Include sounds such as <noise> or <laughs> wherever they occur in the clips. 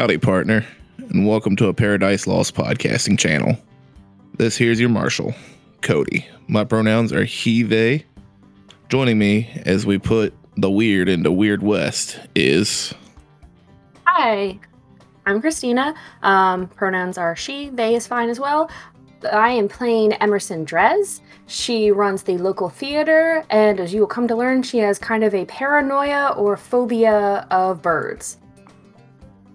Howdy, partner, and welcome to a Paradise Lost podcasting channel. This here's your marshal, Cody. My pronouns are he, they. Joining me as we put the weird into Weird West is. Hi, I'm Christina. Um, pronouns are she, they is fine as well. I am playing Emerson Drez. She runs the local theater, and as you will come to learn, she has kind of a paranoia or phobia of birds.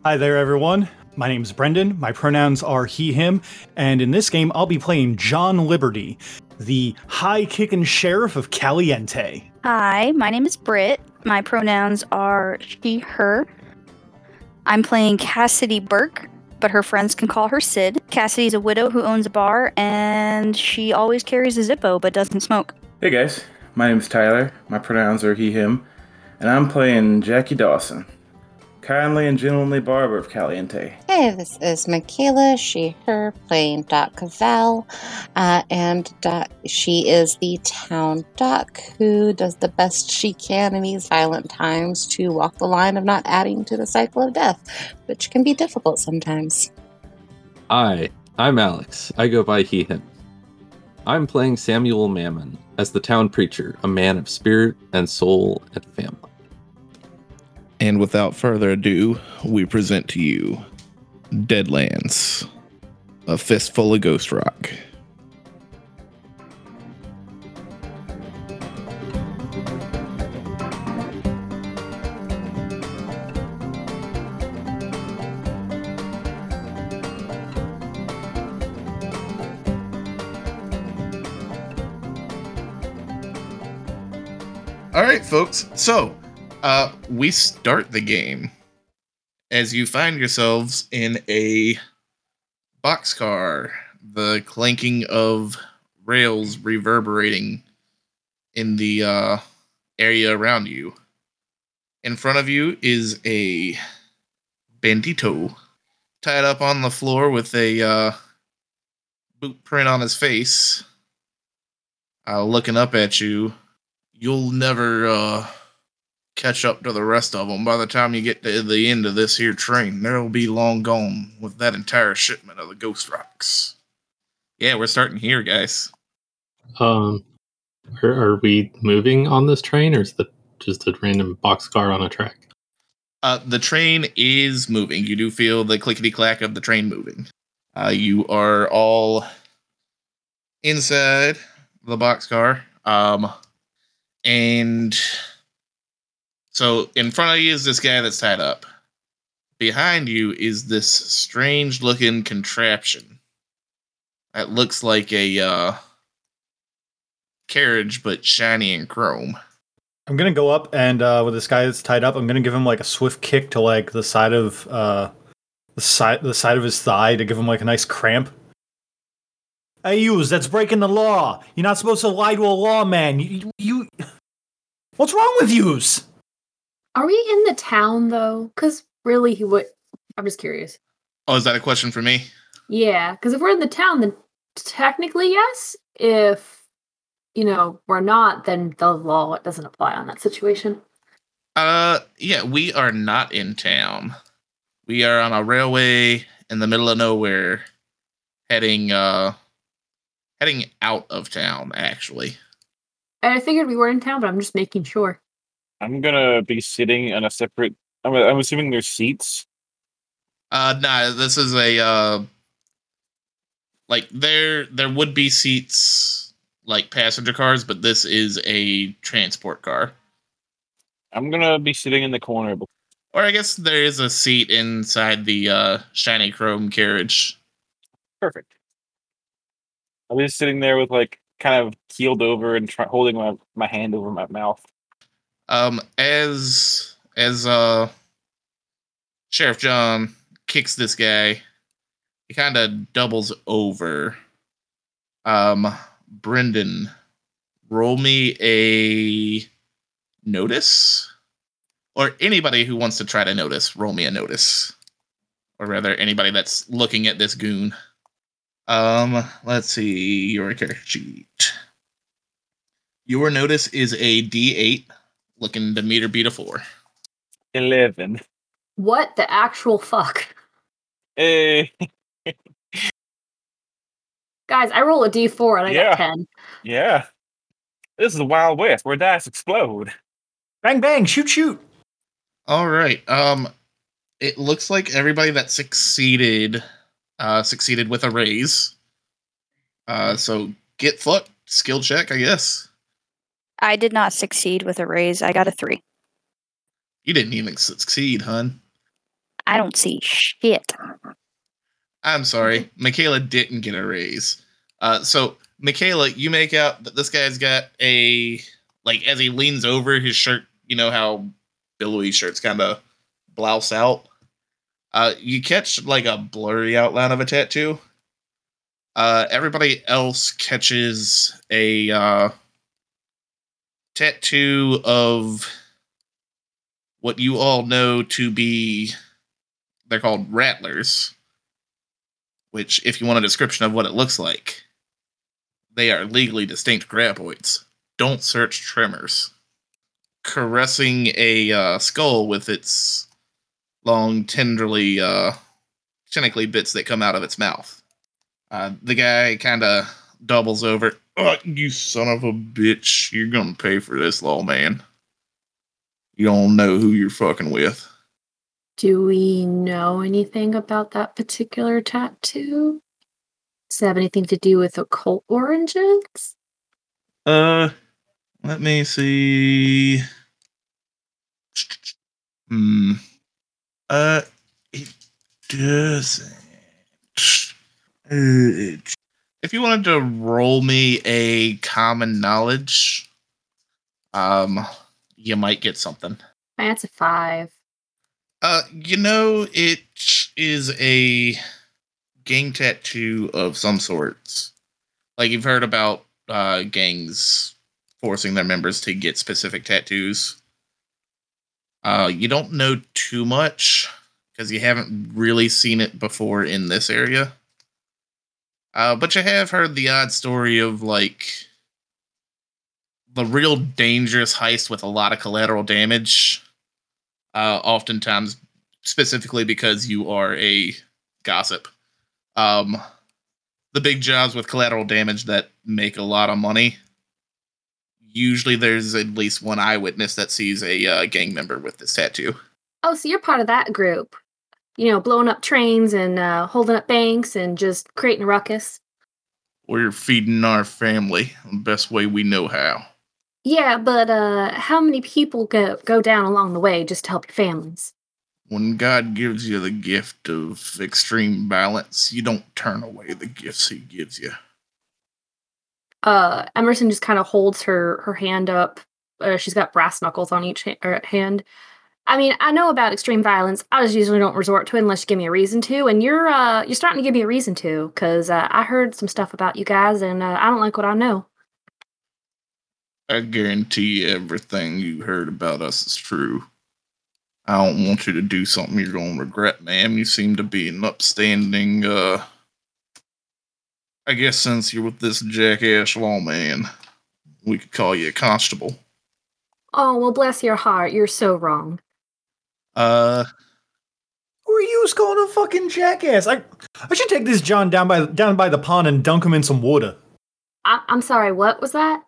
Hi there, everyone. My name's Brendan. My pronouns are he, him, and in this game, I'll be playing John Liberty, the high kicking sheriff of Caliente. Hi, my name is Britt. My pronouns are she, her. I'm playing Cassidy Burke, but her friends can call her Sid. Cassidy's a widow who owns a bar, and she always carries a Zippo but doesn't smoke. Hey guys, my name's Tyler. My pronouns are he, him, and I'm playing Jackie Dawson, kindly and gentlemanly barber of Caliente. Hey, this is Michaela, she, her, playing Doc Cavell, uh, and Doc, she is the town doc who does the best she can in these violent times to walk the line of not adding to the cycle of death, which can be difficult sometimes. Hi, I'm Alex. I go by he, him. I'm playing Samuel Mammon as the town preacher, a man of spirit and soul and family. And without further ado, we present to you Deadlands, a fistful of ghost rock. All right, folks. So, uh, we start the game as you find yourselves in a boxcar, the clanking of rails reverberating in the uh, area around you. In front of you is a bandito tied up on the floor with a uh, boot print on his face, uh, looking up at you. You'll never uh, catch up to the rest of them. By the time you get to the end of this here train, they'll be long gone with that entire shipment of the ghost rocks. Yeah, we're starting here, guys. Um, are, are we moving on this train, or is it just a random boxcar on a track? Uh, the train is moving. You do feel the clickety clack of the train moving. Uh, you are all inside the boxcar. Um, and so in front of you is this guy that's tied up. Behind you is this strange looking contraption. That looks like a uh, carriage, but shiny and chrome. I'm gonna go up and uh, with this guy that's tied up, I'm gonna give him like a swift kick to like the side of uh, the side the side of his thigh to give him like a nice cramp. Hey, yous, that's breaking the law. You're not supposed to lie to a lawman. You, you, what's wrong with yous? Are we in the town though? Because really, he would. I'm just curious. Oh, is that a question for me? Yeah, because if we're in the town, then technically yes. If you know we're not, then the law doesn't apply on that situation. Uh, yeah, we are not in town. We are on a railway in the middle of nowhere, heading uh, heading out of town. Actually, And I figured we were in town, but I'm just making sure. I'm gonna be sitting on a separate. I'm, I'm assuming there's seats. uh, nah, this is a uh, like there there would be seats like passenger cars, but this is a transport car. I'm gonna be sitting in the corner. Or I guess there is a seat inside the uh, shiny chrome carriage. Perfect. I'll be sitting there with like kind of keeled over and try, holding my, my hand over my mouth. Um, as as uh, Sheriff John kicks this guy, he kind of doubles over. Um, Brendan, roll me a notice, or anybody who wants to try to notice, roll me a notice, or rather, anybody that's looking at this goon. Um, let's see your character sheet. Your notice is a D8, looking to meter beat a four. Eleven. What the actual fuck? Hey, <laughs> Guys, I roll a d4 and I Yeah. got 10. yeah. This is the Wild West where dice explode. Bang bang, shoot shoot. All right. Um, it looks like everybody that succeeded, uh, succeeded with a raise. Uh, so get fucked. Skill check, I guess. I did not succeed with a raise. I got a three. You didn't even succeed, hun. I don't see shit. I'm sorry. Michaela didn't get a raise. Uh, so Michaela, you make out that this guy's got a like as he leans over his shirt. You know how billowy shirts kind of blouse out. Uh, you catch like a blurry outline of a tattoo. Uh, everybody else catches a uh, tattoo of what you all know to be they're called rattlers which if you want a description of what it looks like they are legally distinct graboids. Don't search tremors. Caressing a uh, skull with its long tenderly uh tentacly bits that come out of its mouth. Uh, the guy kind of doubles over oh, you son of a bitch you're gonna pay for this law man you don't know who you're fucking with Do we know anything about that particular tattoo? Does it have anything to do with occult origins? Uh, let me see. Hmm. Uh, it doesn't. Uh, If you wanted to roll me a common knowledge, um, you might get something. That's a five. Uh, you know, it is a gang tattoo of some sorts. Like you've heard about uh, gangs forcing their members to get specific tattoos. Uh, you don't know too much because you haven't really seen it before in this area. Uh, but you have heard the odd story of like the real dangerous heist with a lot of collateral damage uh, oftentimes specifically because you are a gossip. Um, the big jobs with collateral damage that make a lot of money. Usually, there's at least one eyewitness that sees a uh, gang member with this tattoo. Oh, so you're part of that group. You know, blowing up trains and uh, holding up banks and just creating a ruckus. We're feeding our family the best way we know how. Yeah, but uh, how many people go, go down along the way just to help your families? When God gives you the gift of extreme balance, you don't turn away the gifts He gives you. uh Emerson just kind of holds her her hand up. Uh, she's got brass knuckles on each ha- er, hand. I mean, I know about extreme violence. I just usually don't resort to it unless you give me a reason to. And you're uh you're starting to give me a reason to because uh, I heard some stuff about you guys, and uh, I don't like what I know. I guarantee you everything you heard about us is true. I don't want you to do something you're going to regret, ma'am. You seem to be an upstanding, uh. I guess since you're with this jackass lawman, we could call you a constable. Oh well, bless your heart. You're so wrong. Uh, Who are you calling a fucking jackass? I I should take this John down by down by the pond and dunk him in some water. I- I'm sorry. What was that?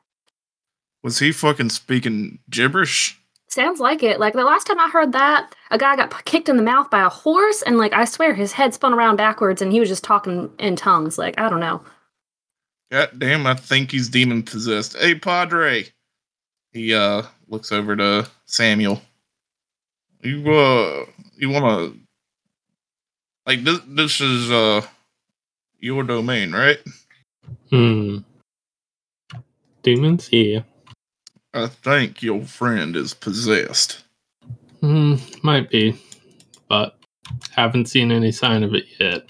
was he fucking speaking gibberish? Sounds like it. Like the last time I heard that, a guy got p- kicked in the mouth by a horse, and like I swear his head spun around backwards, and he was just talking in tongues. Like I don't know. God damn, I think he's demon possessed. Hey, Padre. He uh looks over to Samuel. You uh you wanna like this this is uh your domain, right? Hmm. Demons? Yeah. I think your friend is possessed. Hmm. Might be. But haven't seen any sign of it yet.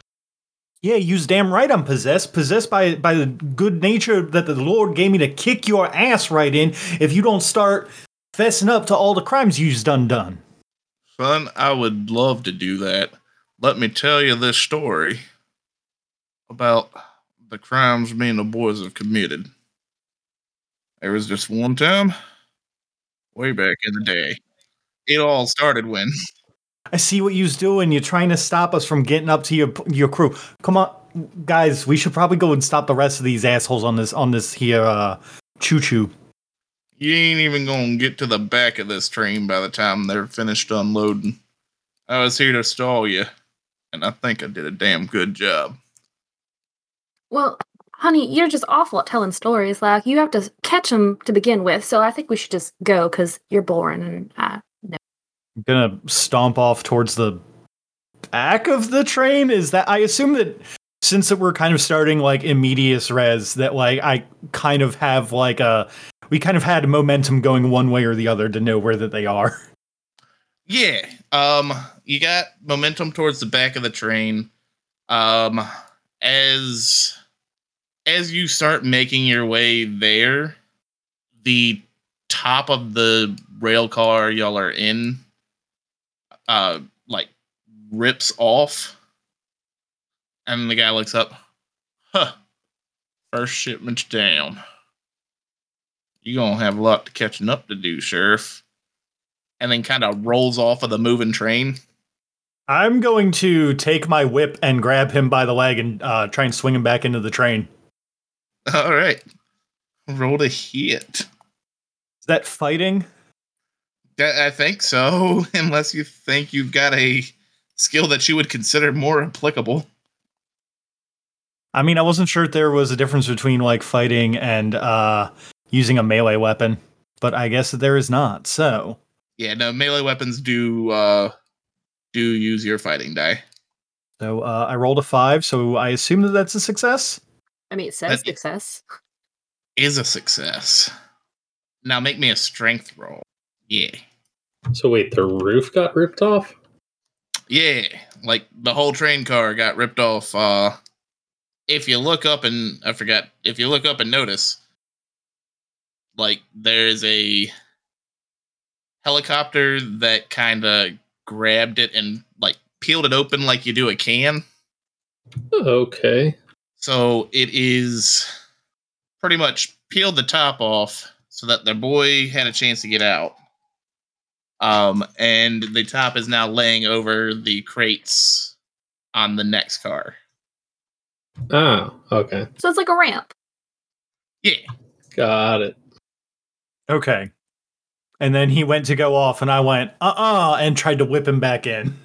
Yeah, you's damn right I'm possessed. Possessed by by the good nature that the Lord gave me to kick your ass right in if you don't start fessing up to all the crimes you've done done. Son, I would love to do that. Let me tell you this story about the crimes me and the boys have committed. There was just one time, way back in the day. It all started when <laughs> I see what you's doing. You're trying to stop us from getting up to your your crew. Come on, guys. We should probably go and stop the rest of these assholes on this on this here uh, choo choo. You ain't even gonna get to the back of this train by the time they're finished unloading. I was here to stall you, and I think I did a damn good job. Well, honey, you're just awful at telling stories. Like you have to catch them to begin with. So I think we should just go because you're boring and I know. I'm gonna stomp off towards the back of the train. Is that I assume that since that we're kind of starting like immediate res, that like I kind of have like a we kind of had momentum going one way or the other to know where that they are. <laughs> Yeah. Um you got momentum towards the back of the train. Um as as you start making your way there, the top of the rail car y'all are in uh like rips off. And the guy looks up. Huh. First shipment's down. You're gonna have a lot to catching up to do, Sheriff and then kind of rolls off of the moving train. I'm going to take my whip and grab him by the leg and uh, try and swing him back into the train. All right. Roll to hit. Is that fighting? I I think so, <laughs> unless you think you've got a skill that you would consider more applicable. I mean, I wasn't sure if there was a difference between like fighting and uh, using a melee weapon, but I guess there is not. So Yeah, no, melee weapons do uh do use your fighting die. So uh, I rolled a five, so I assume that that's a success. I mean, it says That's- success. Is a success. Now make me a strength roll. Yeah. So wait, the roof got ripped off? Yeah, like the whole train car got ripped off. Uh, if you look up and I forgot, if you look up and notice, like there's a helicopter that kind of grabbed it and like peeled it open like you do a can. Okay. So it is pretty much peeled the top off so that their boy had a chance to get out. Um, and the top is now laying over the crates on the next car. Oh, okay. So it's like a ramp. Yeah. Got it. Okay. And then he went to go off, and I went, uh uh, and tried to whip him back in.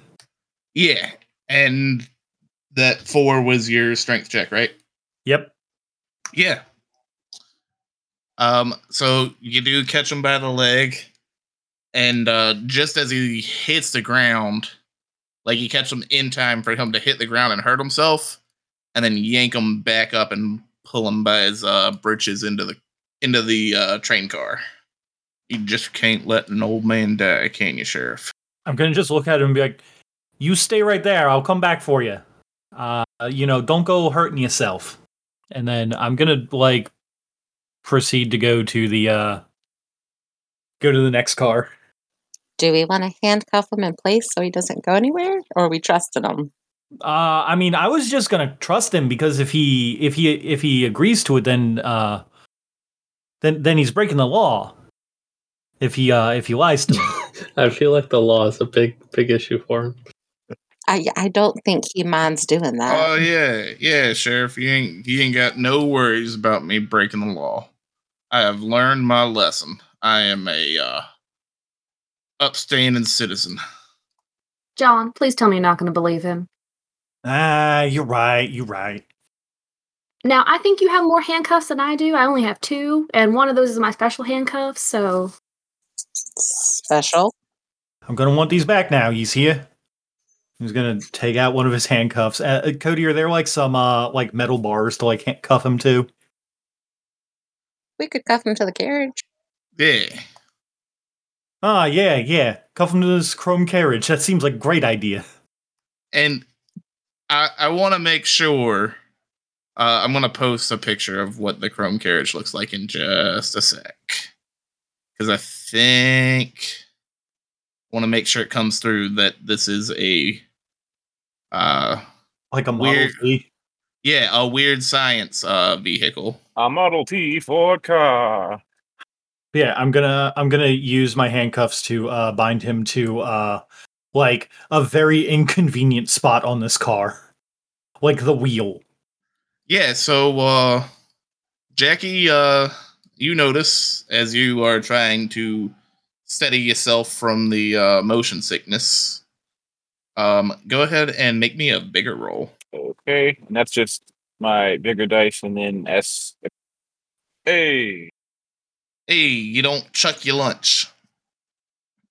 Yeah. And that four was your strength check, right? Yep. Yeah. Um, so you do catch him by the leg, and uh, just as he hits the ground, like you catch him in time for him to hit the ground and hurt himself, and then yank him back up and pull him by his uh, britches into the into the uh, train car. You just can't let an old man die, can you, Sheriff? I'm gonna just look at him and be like, "You stay right there. I'll come back for you. Uh, you know, don't go hurting yourself." And then I'm gonna like proceed to go to the uh go to the next car. Do we want to handcuff him in place so he doesn't go anywhere, or are we trusting him? Uh, I mean, I was just gonna trust him because if he if he if he agrees to it, then uh, then then he's breaking the law. If he uh if he lies to me. <laughs> I feel like the law is a big, big issue for him. I I don't think he minds doing that. Oh yeah, yeah, Sheriff. You ain't you ain't got no worries about me breaking the law. I have learned my lesson. I am a uh, upstanding citizen. John, please tell me you're not going to believe him. Ah, you're right. You're right. Now, I think you have more handcuffs than I do. I only have two, and one of those is my special handcuffs. So, Special. I'm gonna want these back now. He's here. He's gonna take out one of his handcuffs. Uh, uh, Cody, are there like some uh like metal bars to like cuff him to? We could cuff him to the carriage. Yeah. Ah, yeah, yeah. Cuff him to this chrome carriage. That seems like a great idea. And I I want to make sure. Uh, I'm gonna post a picture of what the chrome carriage looks like in just a sec, because I think want to make sure it comes through that this is a uh Like a Model Weird. T. yeah a weird science uh vehicle. A Model T for car. Yeah, I'm gonna I'm gonna use my handcuffs to uh bind him to uh like a very inconvenient spot on this car, like the wheel. Yeah, so uh Jackie, uh you notice as you are trying to steady yourself from the uh motion sickness. Um go ahead and make me a Vigor roll. Okay, and that's just my Vigor dice, and then S. Hey, Hey, you don't chuck your lunch.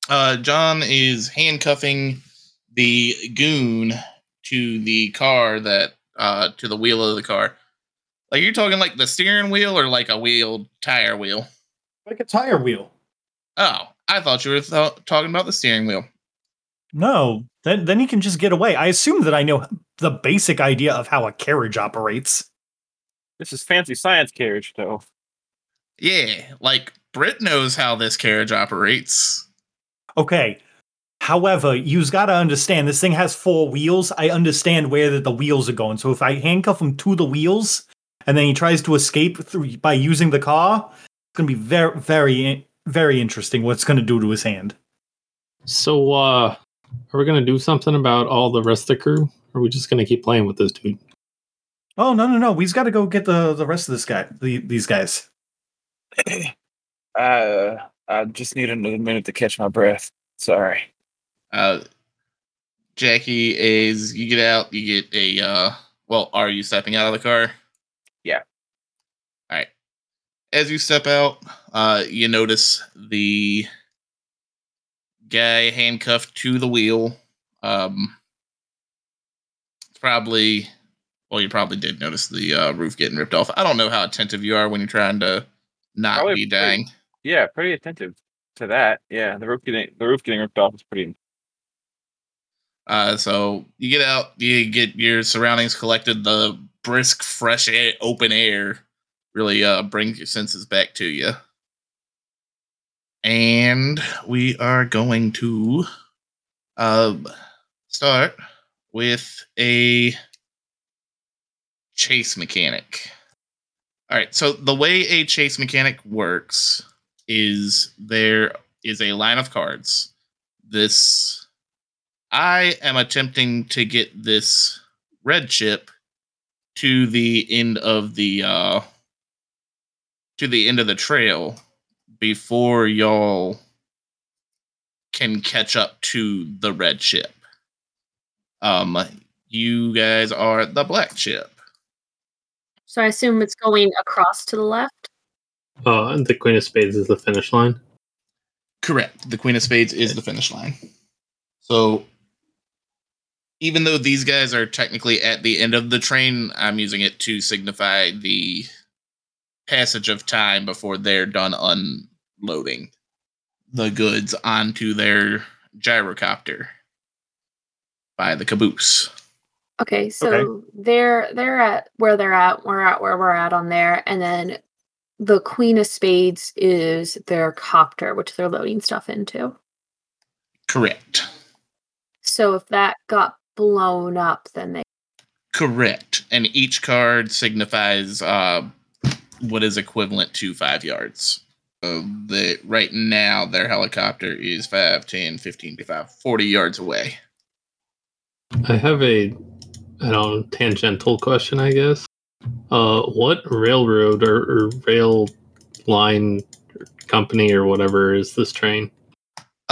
Uh John is handcuffing the goon to the car that uh to the wheel of the car. Like you're talking like the steering wheel or like a wheel tire wheel? Like a tire wheel. Oh, I thought you were th- talking about the steering wheel. No, then then he can just get away. I assume that I know the basic idea of how a carriage operates. this is fancy science carriage, though. Yeah, like Britt knows how this carriage operates. Okay. However, you've got to understand this thing has four wheels. I understand where the, the wheels are going. So if I handcuff him to the wheels and then he tries to escape through by using the car, it's going to be very very very interesting what's going to do to his hand. So, uh, are we gonna do something about all the rest of the crew? Or are we just gonna keep playing with this dude? Oh, no no no, we've got to go get the the rest of this guy, the, these guys. <clears throat> Uh, I just need another minute to catch my breath. Sorry. Uh Jackie is you get out, you get a uh well, are you stepping out of the car? Yeah. Alright. As you step out, uh you notice the guy handcuffed to the wheel. Um it's probably well, you probably did notice the uh, roof getting ripped off. I don't know how attentive you are when you're trying to not Probably be pretty- Yeah, pretty attentive to that. Yeah, the roof getting the roof getting ripped off is pretty. Uh, so you get out, you get your surroundings collected. The brisk, fresh air, open air really uh, brings your senses back to you. And we are going to um, start with a chase mechanic. All right, so the way a chase mechanic works is there is a line of cards. This I am attempting to get this red chip to the end of the uh to the end of the trail before y'all can catch up to the red chip. Um you guys are the black chip. So I assume it's going across to the left. Uh, and the Queen of Spades is the finish line. Correct. The Queen of Spades is the finish line. So even though these guys are technically at the end of the train, I'm using it to signify the passage of time before they're done unloading the goods onto their gyrocopter by the caboose. Okay, so they're they're at where they're at. We're at where we're at on there, and then the Queen of Spades is their copter, which they're loading stuff into. Correct. So if that got blown up, then they Correct. And each card signifies uh, what is equivalent to five yards. Uh, the, right now, their helicopter is 5, 10, 15, 25, 40 yards away. I have a, I don't know, tangential question, I guess. Uh, what railroad or, or rail line company or whatever is this train?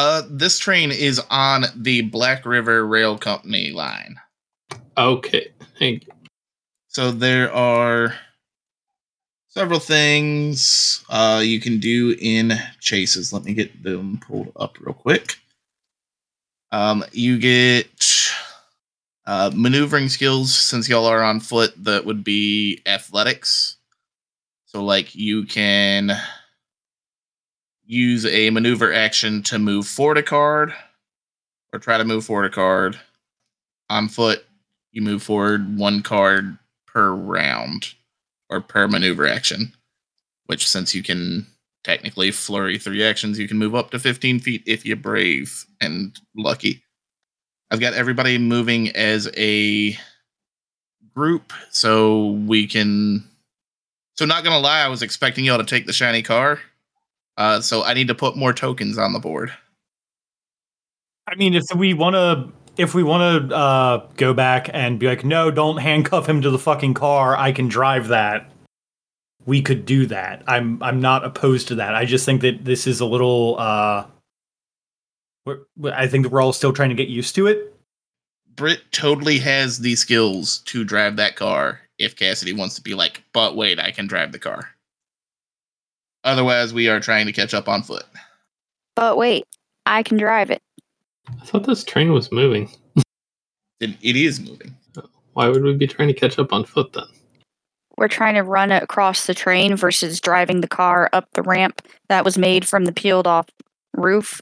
Uh, this train is on the Black River Rail Company line. Okay, thank you. So there are several things uh, you can do in chases. Let me get them pulled up real quick. Um, you get uh, maneuvering skills since y'all are on foot. That would be athletics. So like you can use a maneuver action to move forward a card, or try to move forward a card. On foot, you move forward one card per round or per maneuver action. Which, since you can technically flurry three actions, you can move up to 15 feet if you're brave and lucky. I've got everybody moving as a group, so we can. So, not gonna lie, I was expecting y'all to take the shiny car. Uh, so I need to put more tokens on the board. I mean, if we want to, if we want to uh, go back and be like, no, don't handcuff him to the fucking car. I can drive that. We could do that. I'm I'm not opposed to that. I just think that this is a little. Uh, we're, I think that we're all still trying to get used to it. Britt totally has the skills to drive that car if Cassidy wants to be like, but wait, I can drive the car. Otherwise, we are trying to catch up on foot. But wait, I can drive it. I thought this train was moving. It, it is moving. Why would we be trying to catch up on foot then? We're trying to run across the train versus driving the car up the ramp that was made from the peeled off roof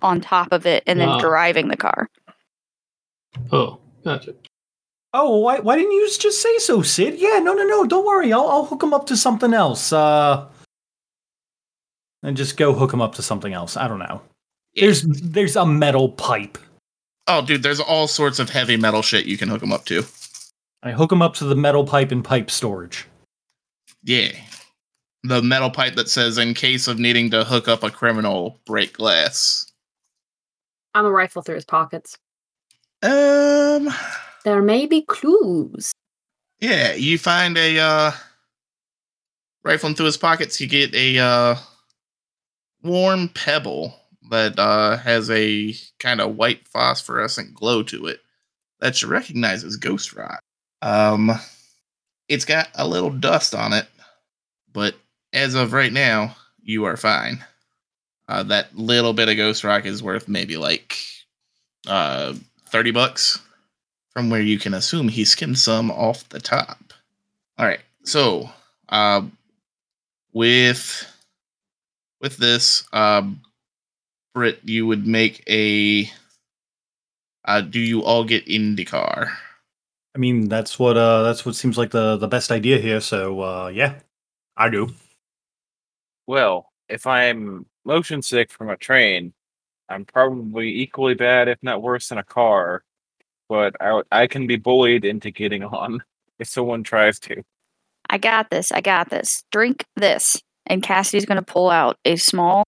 on top of it and then Ah. driving the car. Oh, gotcha. Oh, why why didn't you just say so, Sid? Yeah, no, no, no. Don't worry. I'll I'll hook him up to something else. Uh, and just go hook him up to something else. I don't know. There's there's a metal pipe. Oh, dude, there's all sorts of heavy metal shit you can hook them up to. I hook him up to the metal pipe and pipe storage. Yeah. The metal pipe that says, in case of needing to hook up a criminal, break glass. I'm a rifle through his pockets. Um, There may be clues. yeah, you find a, uh, rifling through his pockets, you get a, uh, warm pebble that, uh, has a kind of white phosphorescent glow to it that you recognize as ghost rock. Um, it's got a little dust on it, but as of right now, you are fine. Uh, that little bit of ghost rock is worth maybe like uh, 30 bucks from where you can assume he skimmed some off the top. All right. So, uh, with with this, um, Britt, you would make a. Uh, do you all get in the car? I mean, that's what uh that's what seems like the the best idea here. So uh yeah, I do. Well, if I'm motion sick from a train, I'm probably equally bad, if not worse, than a car. But I, I can be bullied into getting <laughs> on if someone tries to. I got this. I got this. Drink this. And Cassidy's going to pull out a small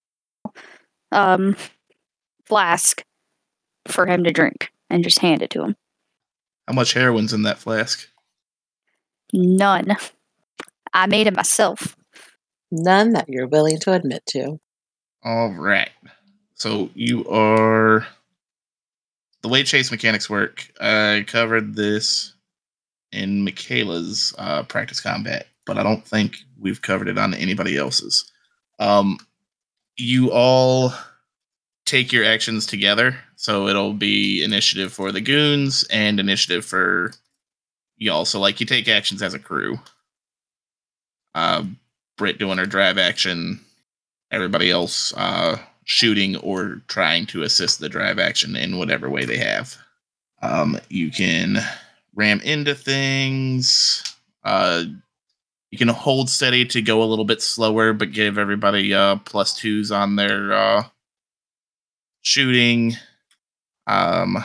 um, flask for him to drink and just hand it to him. How much heroin's in that flask? None. I made it myself. None that you're willing to admit to. All right. So you are the way chase mechanics work. I covered this in Michaela's uh, practice combat, but I don't think we've covered it on anybody else's. Um, you all take your actions together, so it'll be initiative for the goons and initiative for y'all. So like you take actions as a crew. Uh, Britt doing her drive action, everybody else uh, shooting or trying to assist the drive action in whatever way they have. Um, you can ram into things. Uh, you can hold steady to go a little bit slower, but give everybody uh, plus twos on their uh, shooting. Um,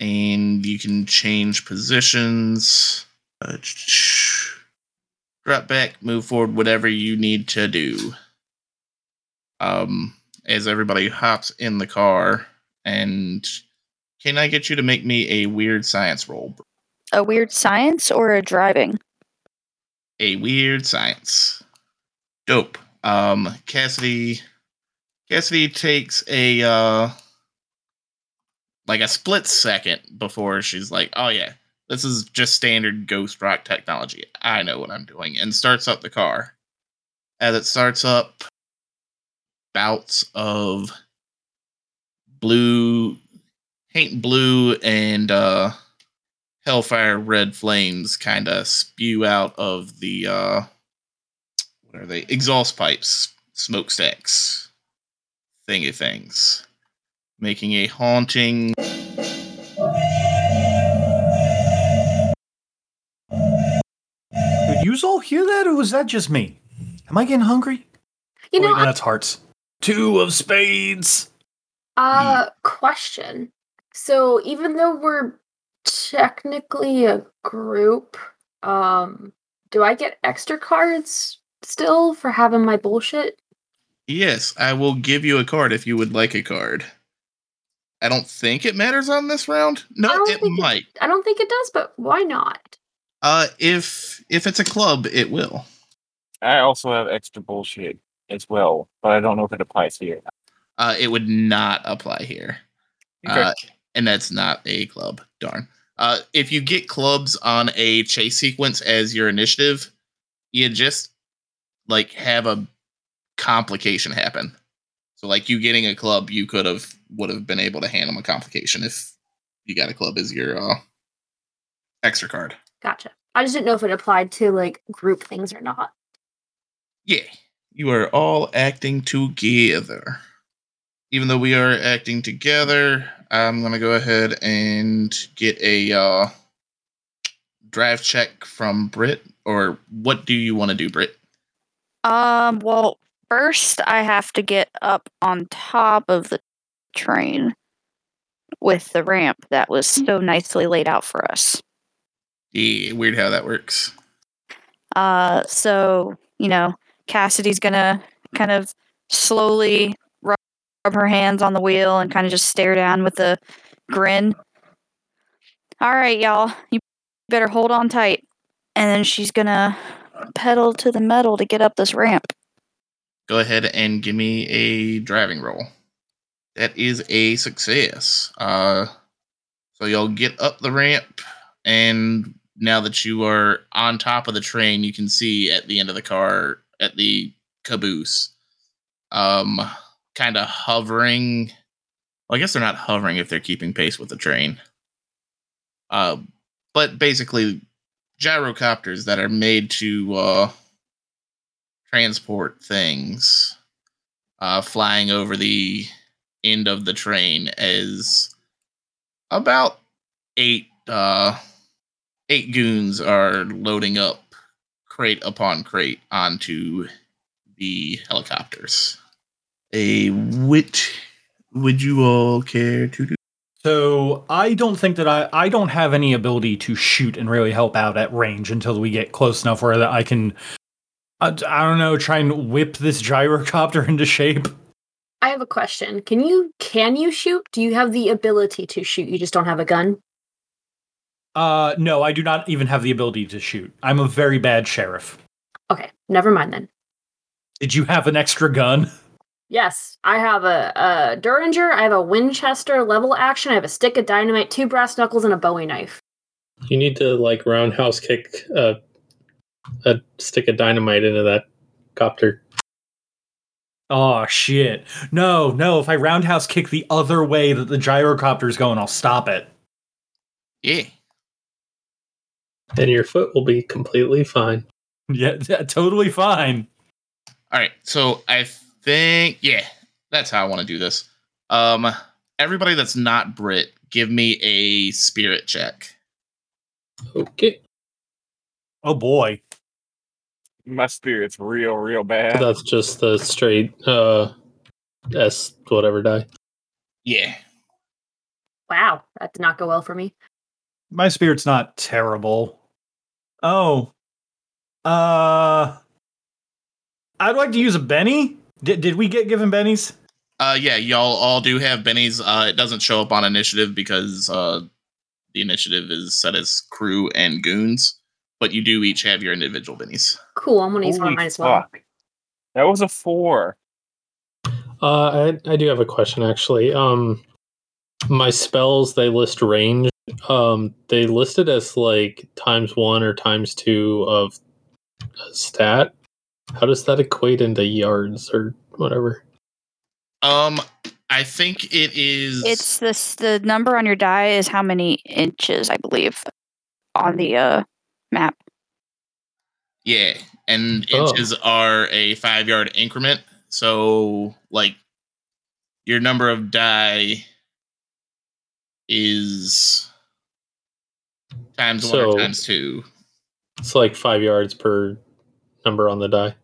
and you can change positions. Uh, drop back, move forward, whatever you need to do. Um, as everybody hops in the car, and can I get you to make me a weird science roll? A weird science or a driving? A weird science. Dope. Um, Cassidy. Cassidy takes a uh, like a split second before she's like, "Oh yeah, this is just standard ghost rock technology. I know what I'm doing," and starts up the car. As it starts up, bouts of blue, paint blue, and uh, hellfire red flames kind of spew out of the uh, what are they? Exhaust pipes, smokestacks, thingy things, making a haunting. Did you all hear that, or was that just me? Am I getting hungry? You Oh, know, wait, no, I- that's hearts. Two of spades. Uh, question. So even though we're technically a group, um, do I get extra cards still for having my bullshit? Yes, I will give you a card if you would like a card. I don't think it matters on this round. No, don't it think it- might. I don't think it does, but why not? Uh, if if it's a club, it will. I also have extra bullshit as well, but I don't know if it applies here. Uh, it would not apply here. Okay. Uh, and that's not a club. Darn. Uh, if you get clubs on a chase sequence as your initiative, you just like have a complication happen. So, like you getting a club, you could have would have been able to handle a complication if you got a club as your uh, extra card. Gotcha. I just didn't know if it applied to like group things or not. Yeah, you are all acting together. Even though we are acting together, I'm gonna go ahead and get a uh, drive check from Britt. Or what do you want to do, Britt? Um, well, first I have to get up on top of the train with the ramp that was so nicely laid out for us. Yeah, weird how that works. Uh, so, you know, Cassidy's gonna kind of slowly rub, her hands on the wheel and kind of just stare down with a grin. All right, y'all, you better hold on tight. And then she's gonna pedal to the metal to get up this ramp. Go ahead and give me a driving roll. That is a success. Uh, so y'all get up the ramp, and now that you are on top of the train, you can see at the end of the car, at the caboose, um, kind of hovering. Well, I guess they're not hovering if they're keeping pace with the train. Uh, but basically, gyrocopters that are made to uh, transport things uh, flying over the end of the train as about eight uh, eight goons are loading up crate upon crate onto the helicopters. A what would you all care to do? So I don't think that I I don't have any ability to shoot and really help out at range until we get close enough where that I can I, I don't know try and whip this gyrocopter <laughs> into shape. I have a question. Can you can you shoot? Do you have the ability to shoot? You just don't have a gun? Uh no, I do not even have the ability to shoot. I'm a very bad sheriff. Okay, never mind then. Did you have an extra gun? <laughs> Yes, I have a, a Derringer, I have a Winchester lever action, I have a stick of dynamite, two brass knuckles, and a Bowie knife. You need to like roundhouse kick a, a stick of dynamite into that copter. Oh shit. No, no, if I roundhouse kick the other way that the gyrocopter's going, I'll stop it. Yeah. And your foot will be completely fine. <laughs> Yeah, yeah totally fine. All right. So I think yeah, that's how I want to do this. Um, everybody that's not Britt, give me a spirit check. Okay. Oh boy. My spirit's real, real bad. That's just the straight uh S whatever die. Yeah. Wow, that did not go well for me. My spirit's not terrible. Oh. Uh I'd like to use a Benny. Did did we get given bennies? Uh, yeah, y'all all do have bennies. Uh, it doesn't show up on initiative because uh, the initiative is set as crew and goons, but you do each have your individual bennies. Cool, I'm gonna use one of mine as well. fuck. That was a four. Uh I I do have a question actually. Um my spells they list range. Um they listed as like times one or times two of a stat. How does that equate into yards or whatever? Um, I think it is. It's this the number on your die is how many inches, I believe, on the uh map. yeah, and Oh. inches are a five yard increment. So, like, your number of die is times one or times two. It's like five yards per number on the die.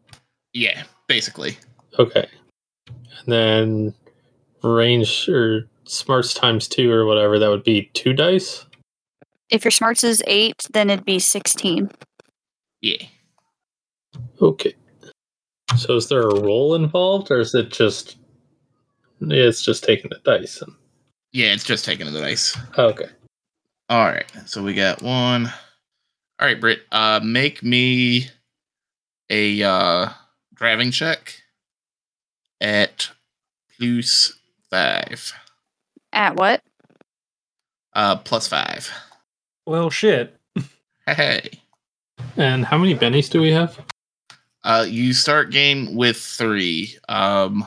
Yeah, basically. Okay. And then range or smarts times two or whatever, that would be two dice. If your smarts is eight, then it'd be sixteen. Yeah. Okay. So is there a roll involved or is it just Yeah, it's just taking the dice? And... Yeah, it's just taking the dice. Okay. All right, so we got one. All right, Britt, uh, make me a uh, driving check at plus five. At what? Uh, plus five. Well, shit. Hey. And how many bennies do we have? Uh, you start game with three. Um,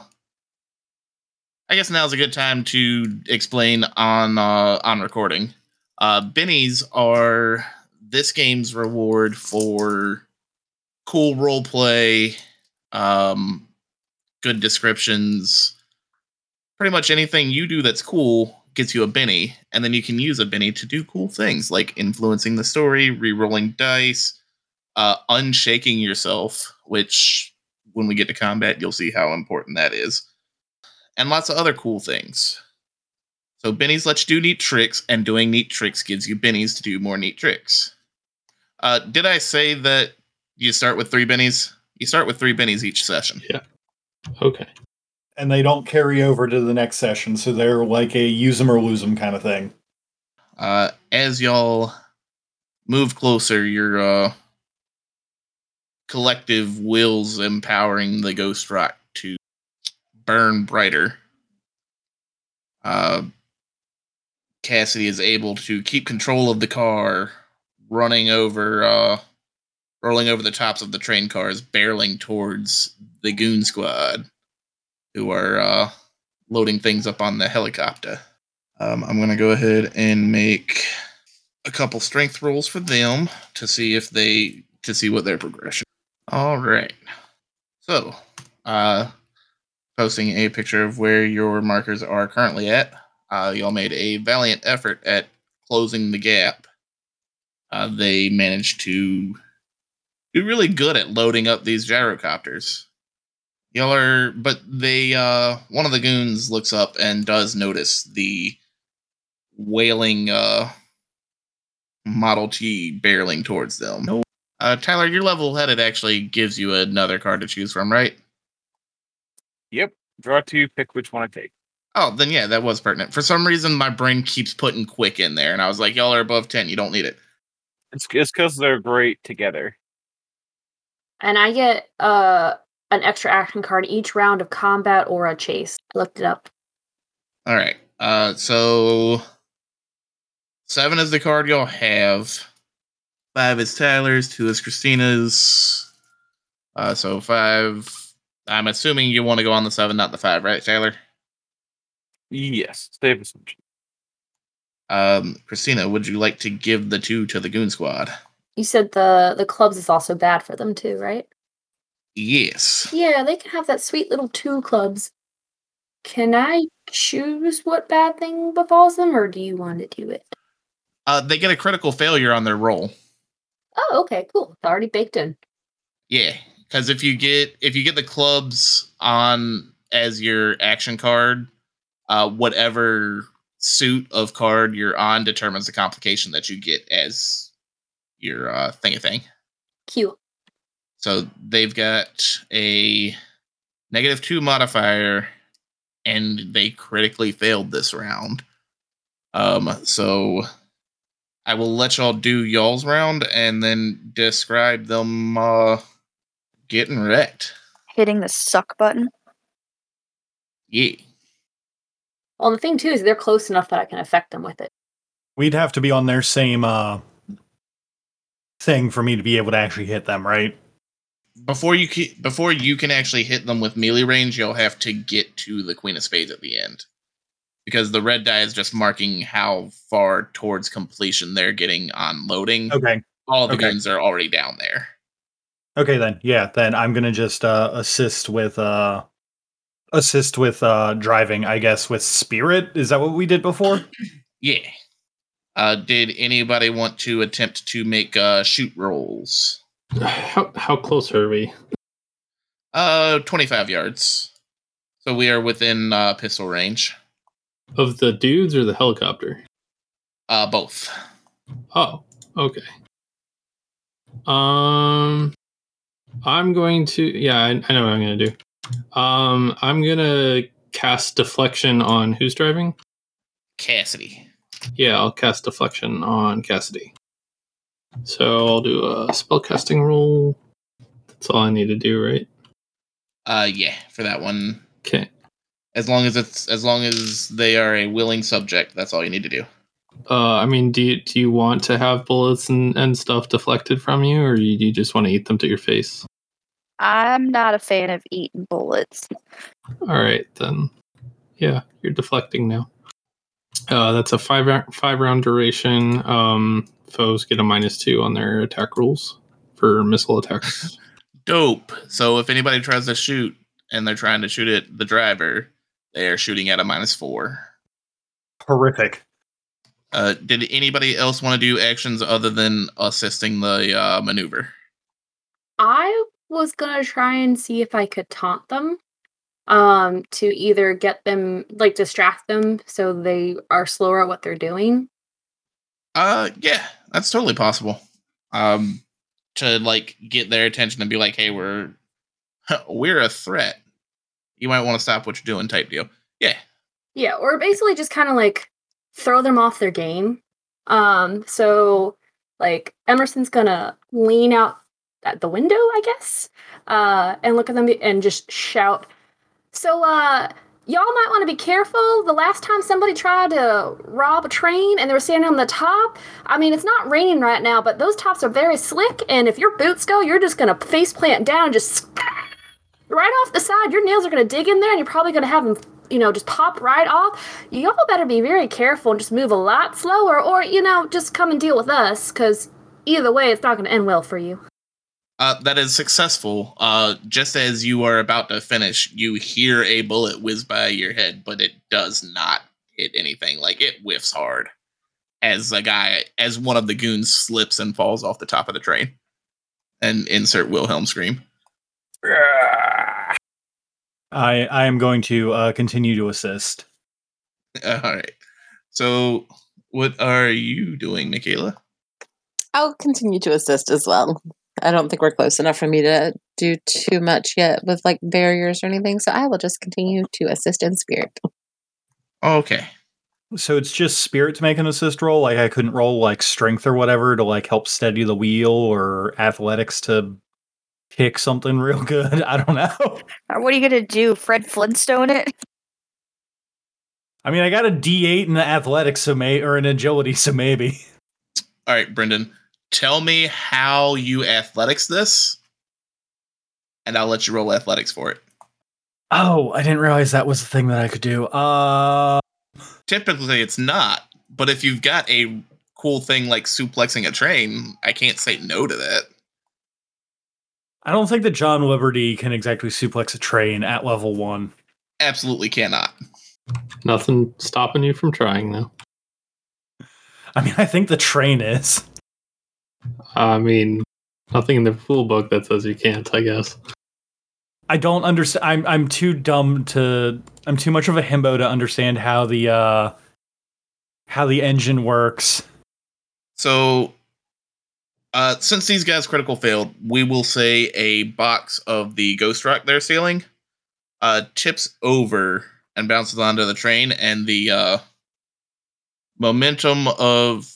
I guess now's a good time to explain on uh, on recording. Uh, bennies are this game's reward for cool role play, um, good descriptions. Pretty much anything you do that's cool gets you a Benny, and then you can use a Benny to do cool things like influencing the story, re-rolling dice, uh, unshaking yourself, which when we get to combat, you'll see how important that is, and lots of other cool things. So bennies let you do neat tricks, and doing neat tricks gives you bennies to do more neat tricks. Uh, did I say that you start with three bennies? You start with three bennies each session. Yeah. Okay. And they don't carry over to the next session, so they're like a use them or lose them kind of thing. Uh, as y'all move closer, your uh, collective wills empowering the ghost rock to burn brighter. Uh, Cassidy is able to keep control of the car, running over, uh, rolling over the tops of the train cars, barreling towards the goon squad, who are uh, loading things up on the helicopter. Um, I'm gonna go ahead and make a couple strength rolls for them to see if they to see what their progression. All right. So, uh, posting a picture of where your markers are currently at. Uh, y'all made a valiant effort at closing the gap. Uh, they managed to do really good at loading up these gyrocopters. Y'all are, but they, uh, one of the goons looks up and does notice the wailing, uh, Model T barreling towards them. Uh, Tyler, your level headed actually gives you another card to choose from, right? Yep. Draw two, pick which one I take. Oh, then yeah, that was pertinent. For some reason, my brain keeps putting quick in there, and I was like, y'all are above 10. You don't need it. It's it's because they're great together. And I get uh an extra action card each round of combat or a chase. I looked it up. All right. Uh, so seven is the card y'all have. Five is Tyler's. Two is Christina's. Uh, so five. I'm assuming you want to go on the seven, not the five, right, Tyler? Yes. Safe assumption. Um, Christina, would you like to give the two to the Goon Squad? You said the the clubs is also bad for them too, right? Yes. Yeah, they can have that sweet little two clubs. Can I choose what bad thing befalls them, or do you want to do it? Uh, they get a critical failure on their roll. Oh, okay, cool. It's already baked in. Yeah, because if you get if you get the clubs on as your action card, uh, whatever suit of card you're on determines the complication that you get as your uh, thing thing. Cute. So they've got a negative two modifier, and they critically failed this round. Um, so I will let y'all do y'all's round and then describe them uh, getting wrecked. Hitting the suck button. Yeah. Well, the thing too is they're close enough that I can affect them with it. We'd have to be on their same uh thing for me to be able to actually hit them, right? Before you can, before you can actually hit them with melee range, you'll have to get to the Queen of Spades at the end, because the red die is just marking how far towards completion they're getting on loading. Okay. All the okay. goons are already down there. Okay then. Yeah, then I'm going to just uh assist with uh assist with uh driving, I guess with spirit. Is that what we did before? <clears throat> Yeah. Uh, did anybody want to attempt to make uh, shoot rolls? How how close are we? Uh, 25 yards. So we are within uh, pistol range. Of the dudes or the helicopter? Uh, both. Oh, okay. Um, I'm going to. Yeah, I, I know what I'm going to do. Um, I'm going to cast deflection on who's driving. Cassidy. Yeah, I'll cast deflection on Cassidy. So I'll do a spellcasting roll. That's all I need to do, right? Uh, yeah, for that one. Okay. As long as it's as long as they are a willing subject, that's all you need to do. Uh, I mean, do you, do you want to have bullets and, and stuff deflected from you, or you, you just want to eat them to your face? I'm not a fan of eating bullets. All right, then. Yeah, you're deflecting now. Uh, that's a five round, five round duration. Um, foes get a minus two on their attack rolls for missile attacks. <laughs> Dope. So if anybody tries to shoot and they're trying to shoot at the driver, they are shooting at a minus four. Horrific. Uh, did anybody else want to do actions other than assisting the uh, maneuver? I was gonna try and see if I could taunt them um to either get them like distract them so they are slower at what they're doing. Uh, yeah, that's totally possible. Um, to like get their attention and be like, "Hey, we're <laughs> we're a threat. You might want to stop what you're doing." Type deal. Yeah. Yeah, or basically just kind of like throw them off their game. Um, so like Emerson's gonna lean out at the window, I guess, uh, and look at them and just shout. So, uh, y'all might want to be careful. The last time somebody tried to rob a train and they were standing on the top, I mean, it's not raining right now, but those tops are very slick. And if your boots go, you're just gonna face plant down and just <laughs> right off the side. Your nails are gonna dig in there, and you're probably gonna have them you know, just pop right off. Y'all better be very careful and just move a lot slower, or, you know, just come and deal with us, because either way, it's not going to end well for you. Uh, that is successful. Uh, just as you are about to finish, you hear a bullet whiz by your head, but it does not hit anything. Like it whiffs hard as a guy, as one of the goons slips and falls off the top of the train. And insert Wilhelm scream. I I am going to uh, continue to assist. <laughs> All right. So, what are you doing, Michaela? I'll continue to assist as well. I don't think we're close enough for me to do too much yet with like barriers or anything, so I will just continue to assist in spirit. Okay. So it's just spirit to make an assist roll. Like I couldn't roll like strength or whatever to like help steady the wheel or athletics to kick something <laughs> real good. I don't know. What are you gonna do? Fred Flintstone it? I mean, I got a D8 in the athletics, so may or an agility, so maybe. All right, Brendan. Tell me how you athletics this, and I'll let you roll athletics for it. Oh, I didn't realize that was the thing that I could do. Uh, Typically, it's not, but if you've got a cool thing like suplexing a train, I can't say no to that. I don't think that John Liberty can exactly suplex a train at level one. Absolutely cannot. Nothing stopping you from trying, though. I mean, I think the train is. I mean, nothing in the rule book that says you can't, I guess. I don't understand. I'm I'm too dumb to. I'm too much of a himbo to understand how the uh how the engine works. So, uh, since these guys critical failed, we will say a box of the ghost rock they're stealing uh, tips over and bounces onto the train, and the uh, momentum of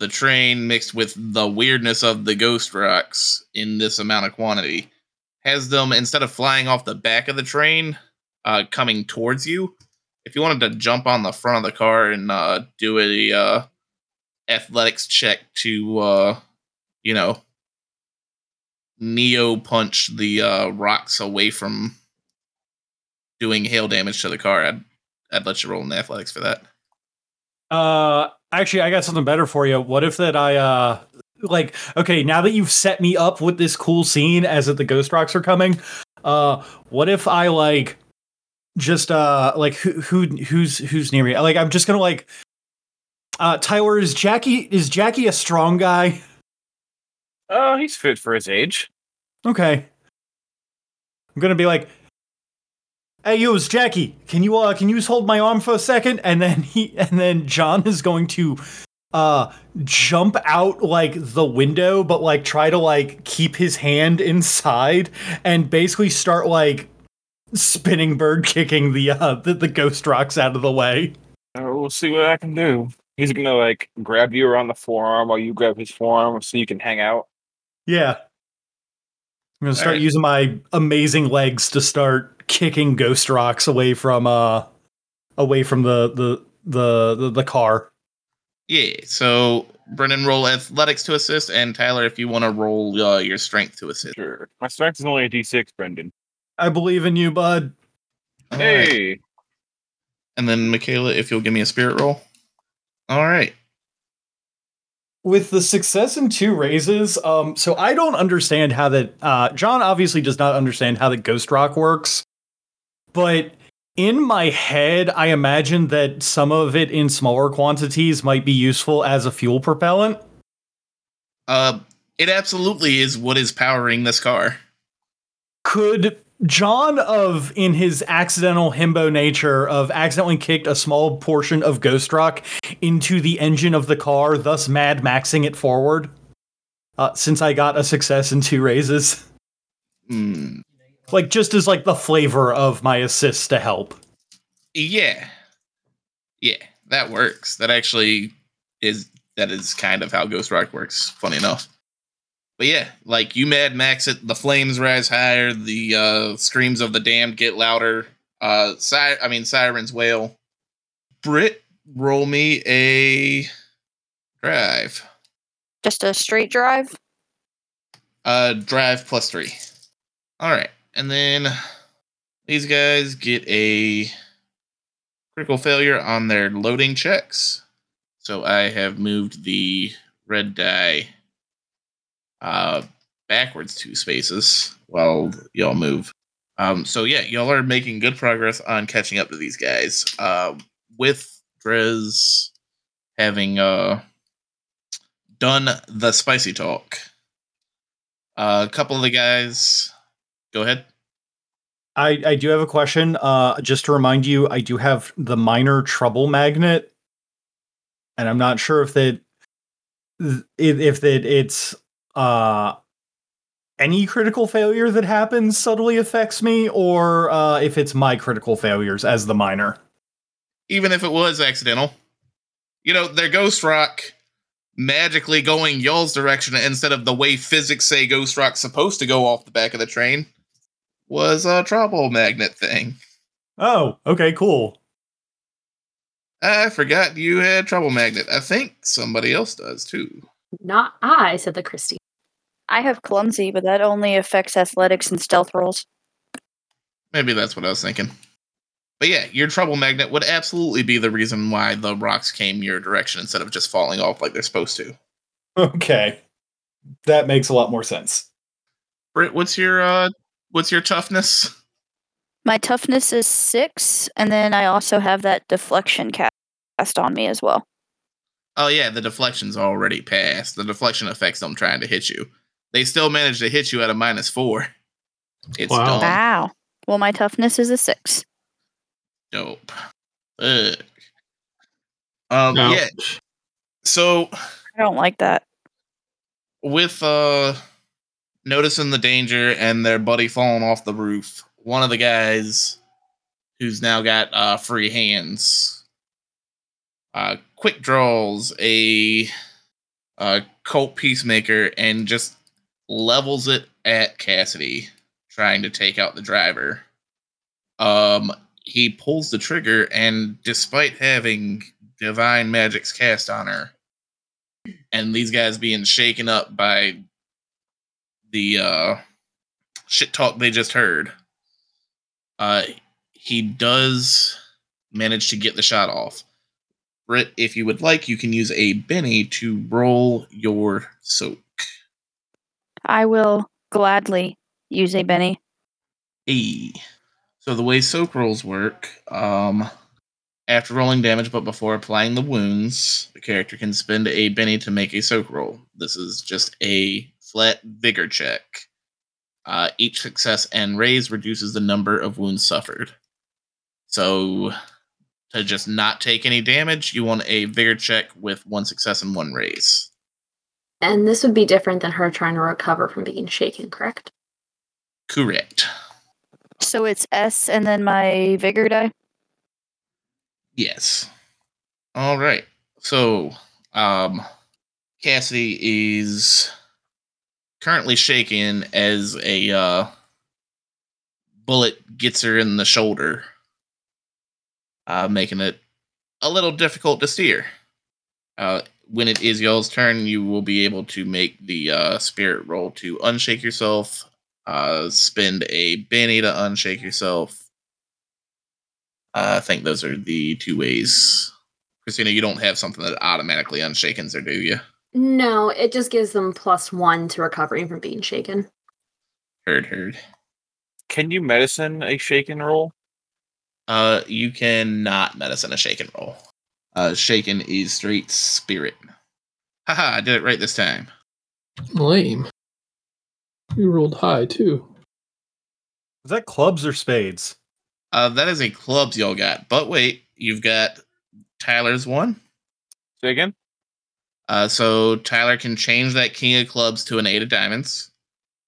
the train mixed with the weirdness of the ghost rocks in this amount of quantity has them instead of flying off the back of the train, uh, coming towards you. If you wanted to jump on the front of the car and uh, do a uh, athletics check to uh you know neo punch the uh rocks away from doing hail damage to the car i'd i'd let you roll in athletics for that Uh, actually, I got something better for you. What if that I uh like okay now that you've set me up with this cool scene as that the ghost rocks are coming, uh, what if I like just uh like who who who's who's near me? Like I'm just gonna like uh Tyler is Jackie is Jackie a strong guy? Oh, he's fit for his age. Okay. I'm gonna be like, "Hey, yo, it's Jackie. Can you uh, can you just hold my arm for a second? And then <laughs> he, and then John is going to, uh, jump out like the window, but like try to like keep his hand inside and basically start like spinning bird kicking the uh the, the ghost rocks out of the way. Oh we'll see what I can do. He's gonna like grab you around the forearm while you grab his forearm so you can hang out. Yeah. I'm gonna start Alright. using my amazing legs to start kicking ghost rocks away from uh away from the the the the, the car. Yeah. So Brennan, roll athletics to assist, and Tyler, if you want to roll uh, your strength to assist. Sure. My strength is only a D6, Brendan. I believe in you, bud. All right. Hey. And then Michaela, if you'll give me a spirit roll. All right. With the success in two raises, um, so I don't understand how that. Uh, John obviously does not understand how the ghost rock works, but in my head, I imagine that some of it in smaller quantities might be useful as a fuel propellant. Uh, it absolutely is what is powering this car. Could John of in his accidental himbo nature of accidentally kicked a small portion of Ghost Rock into the engine of the car, thus Mad Maxing it forward? Uh, since I got a success in two raises. Hmm. Like just as like the flavor of my assist to help. Yeah. Yeah, that works. That actually is that is kind of how Ghost Rock works, funny enough. But yeah, like you Mad Max it, the flames rise higher, the uh screams of the damned get louder. Uh si- I mean sirens wail. Britt, roll me a drive. Just a straight drive. Uh drive plus three. Alright. And then these guys get a critical failure on their loading checks. So I have moved the red die uh backwards two spaces while y'all move. Um so yeah, y'all are making good progress on catching up to these guys. Uh with Drez having uh done the spicy talk. Uh, a couple of the guys go ahead. I, I do have a question. Uh, just to remind you, I do have the minor trouble magnet, and I'm not sure if that if, if that it's uh any critical failure that happens subtly affects me, or uh, if it's my critical failures as the minor. Even if it was accidental. You know, their ghost rock magically going y'all's direction instead of the way physics say ghost rock's supposed to go off the back of the train was a trouble magnet thing. Oh, okay, cool. I forgot you had trouble magnet. I think somebody else does too. Not I, said the Christie. I have clumsy, but that only affects athletics and stealth rolls. Maybe that's what I was thinking. But yeah, your trouble magnet would absolutely be the reason why the rocks came your direction instead of just falling off like they're supposed to. Okay, that makes a lot more sense. Britt, what's your uh what's your toughness? My toughness is six, and then I also have that deflection cast on me as well. Oh yeah, the deflection's already passed. The deflection affects them trying to hit you. They still managed to hit you at a minus four. It's Wow. dumb. Wow. Well, my toughness is a six. dope. Ugh. Um yeah, so I don't like that. with uh noticing the danger and their buddy falling off the roof, one of the guys who's now got uh free hands uh quick draws a uh Colt Peacemaker and just levels it at Cassidy trying to take out the driver. Um he pulls the trigger and despite having divine magics cast on her and these guys being shaken up by the uh shit talk they just heard uh he does manage to get the shot off Britt, if you would like, you can use a Benny to roll your soak. I will gladly use a Benny. Hey. So the way soak rolls work, um, after rolling damage but before applying the wounds, the character can spend a Benny to make a soak roll. This is just a flat vigor check. Uh, each success and raise reduces the number of wounds suffered. So to just not take any damage, you want a vigor check with one success and one raise. And this would be different than her trying to recover from being shaken, correct? Correct. So it's S and then my vigor die. Yes. All right. So, um, Cassidy is currently shaken as a uh, bullet gets her in the shoulder, uh, making it a little difficult to steer. Uh, when it is y'all's turn, you will be able to make the uh, spirit roll to unshake yourself, uh, spend a Benny to unshake yourself. Uh, I think those are the two ways. Christina, you don't have something that automatically unshakens her, do you? No, it just gives them plus one to recovering from being shaken. Heard, heard. Can you medicine a shaken roll? Uh, you cannot medicine a shaken roll. Uh, shaken is straight spirit. Haha, I did it right this time. Lame. You rolled high too. Is that clubs or spades? Uh, that is a clubs y'all got. But wait, you've got Tyler's one. Say again? Uh, so Tyler can change that king of clubs to an eight of diamonds,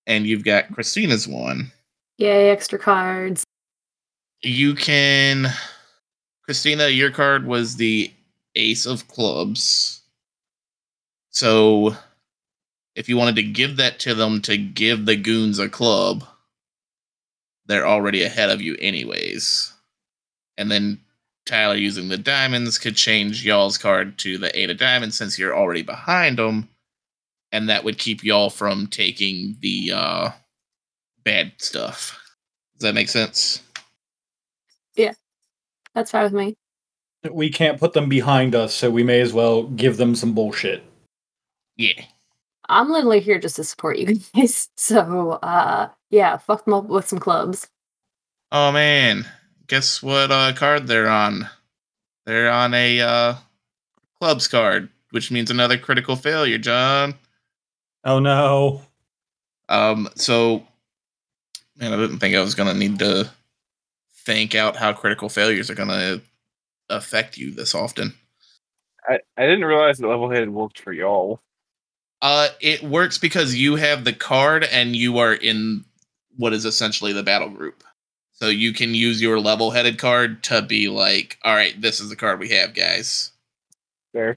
and you've got Christina's one. Yay, extra cards. You can, Christina. Your card was the ace of clubs. So, if you wanted to give that to them to give the goons a club, they're already ahead of you, anyways. And then Tyler using the diamonds could change y'all's card to the eight of diamonds since you're already behind them, and that would keep y'all from taking the uh, bad stuff. Does that make sense? Yeah, that's fine with me. We can't put them behind us, so we may as well give them some bullshit. Yeah. I'm literally here just to support you <laughs> guys. So, uh, yeah, fuck them up with some clubs. Oh man, guess what uh, card they're on? They're on a uh, clubs card, which means another critical failure, John. Oh no. Um, so, man, I didn't think I was gonna need to think out how critical failures are gonna affect you this often. I, I didn't realize that level headed worked for y'all. Uh, it works because you have the card and you are in what is essentially the battle group. So you can use your level-headed card to be like, "All right, this is the card we have, guys." There.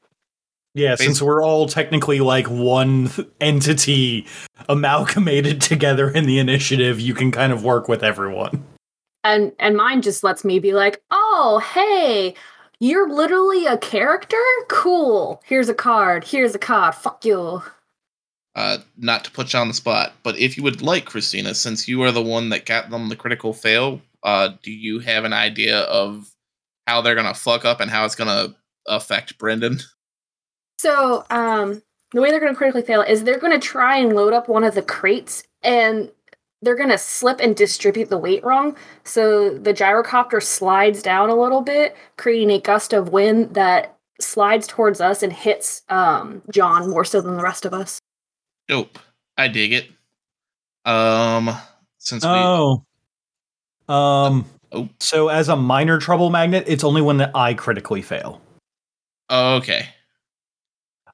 Yeah, since we're all technically like one entity amalgamated <laughs> together in the initiative, you can kind of work with everyone. And and mine just lets me be like, "Oh, hey, you're literally a character? Cool. Here's a card. Here's a card. Fuck you." Uh, not to put you on the spot, but if you would like, Christina, since you are the one that got them the critical fail, uh, do you have an idea of how they're gonna fuck up and how it's gonna affect Brendan? So, um, the way they're going to critically fail is they're going to try and load up one of the crates and they're going to slip and distribute the weight wrong. So the gyrocopter slides down a little bit, creating a gust of wind that slides towards us and hits um, John more so than the rest of us. Dope. I dig it. Um, since we Oh. Um Oh. so as a minor trouble magnet, it's only when the I critically fail. oh, okay,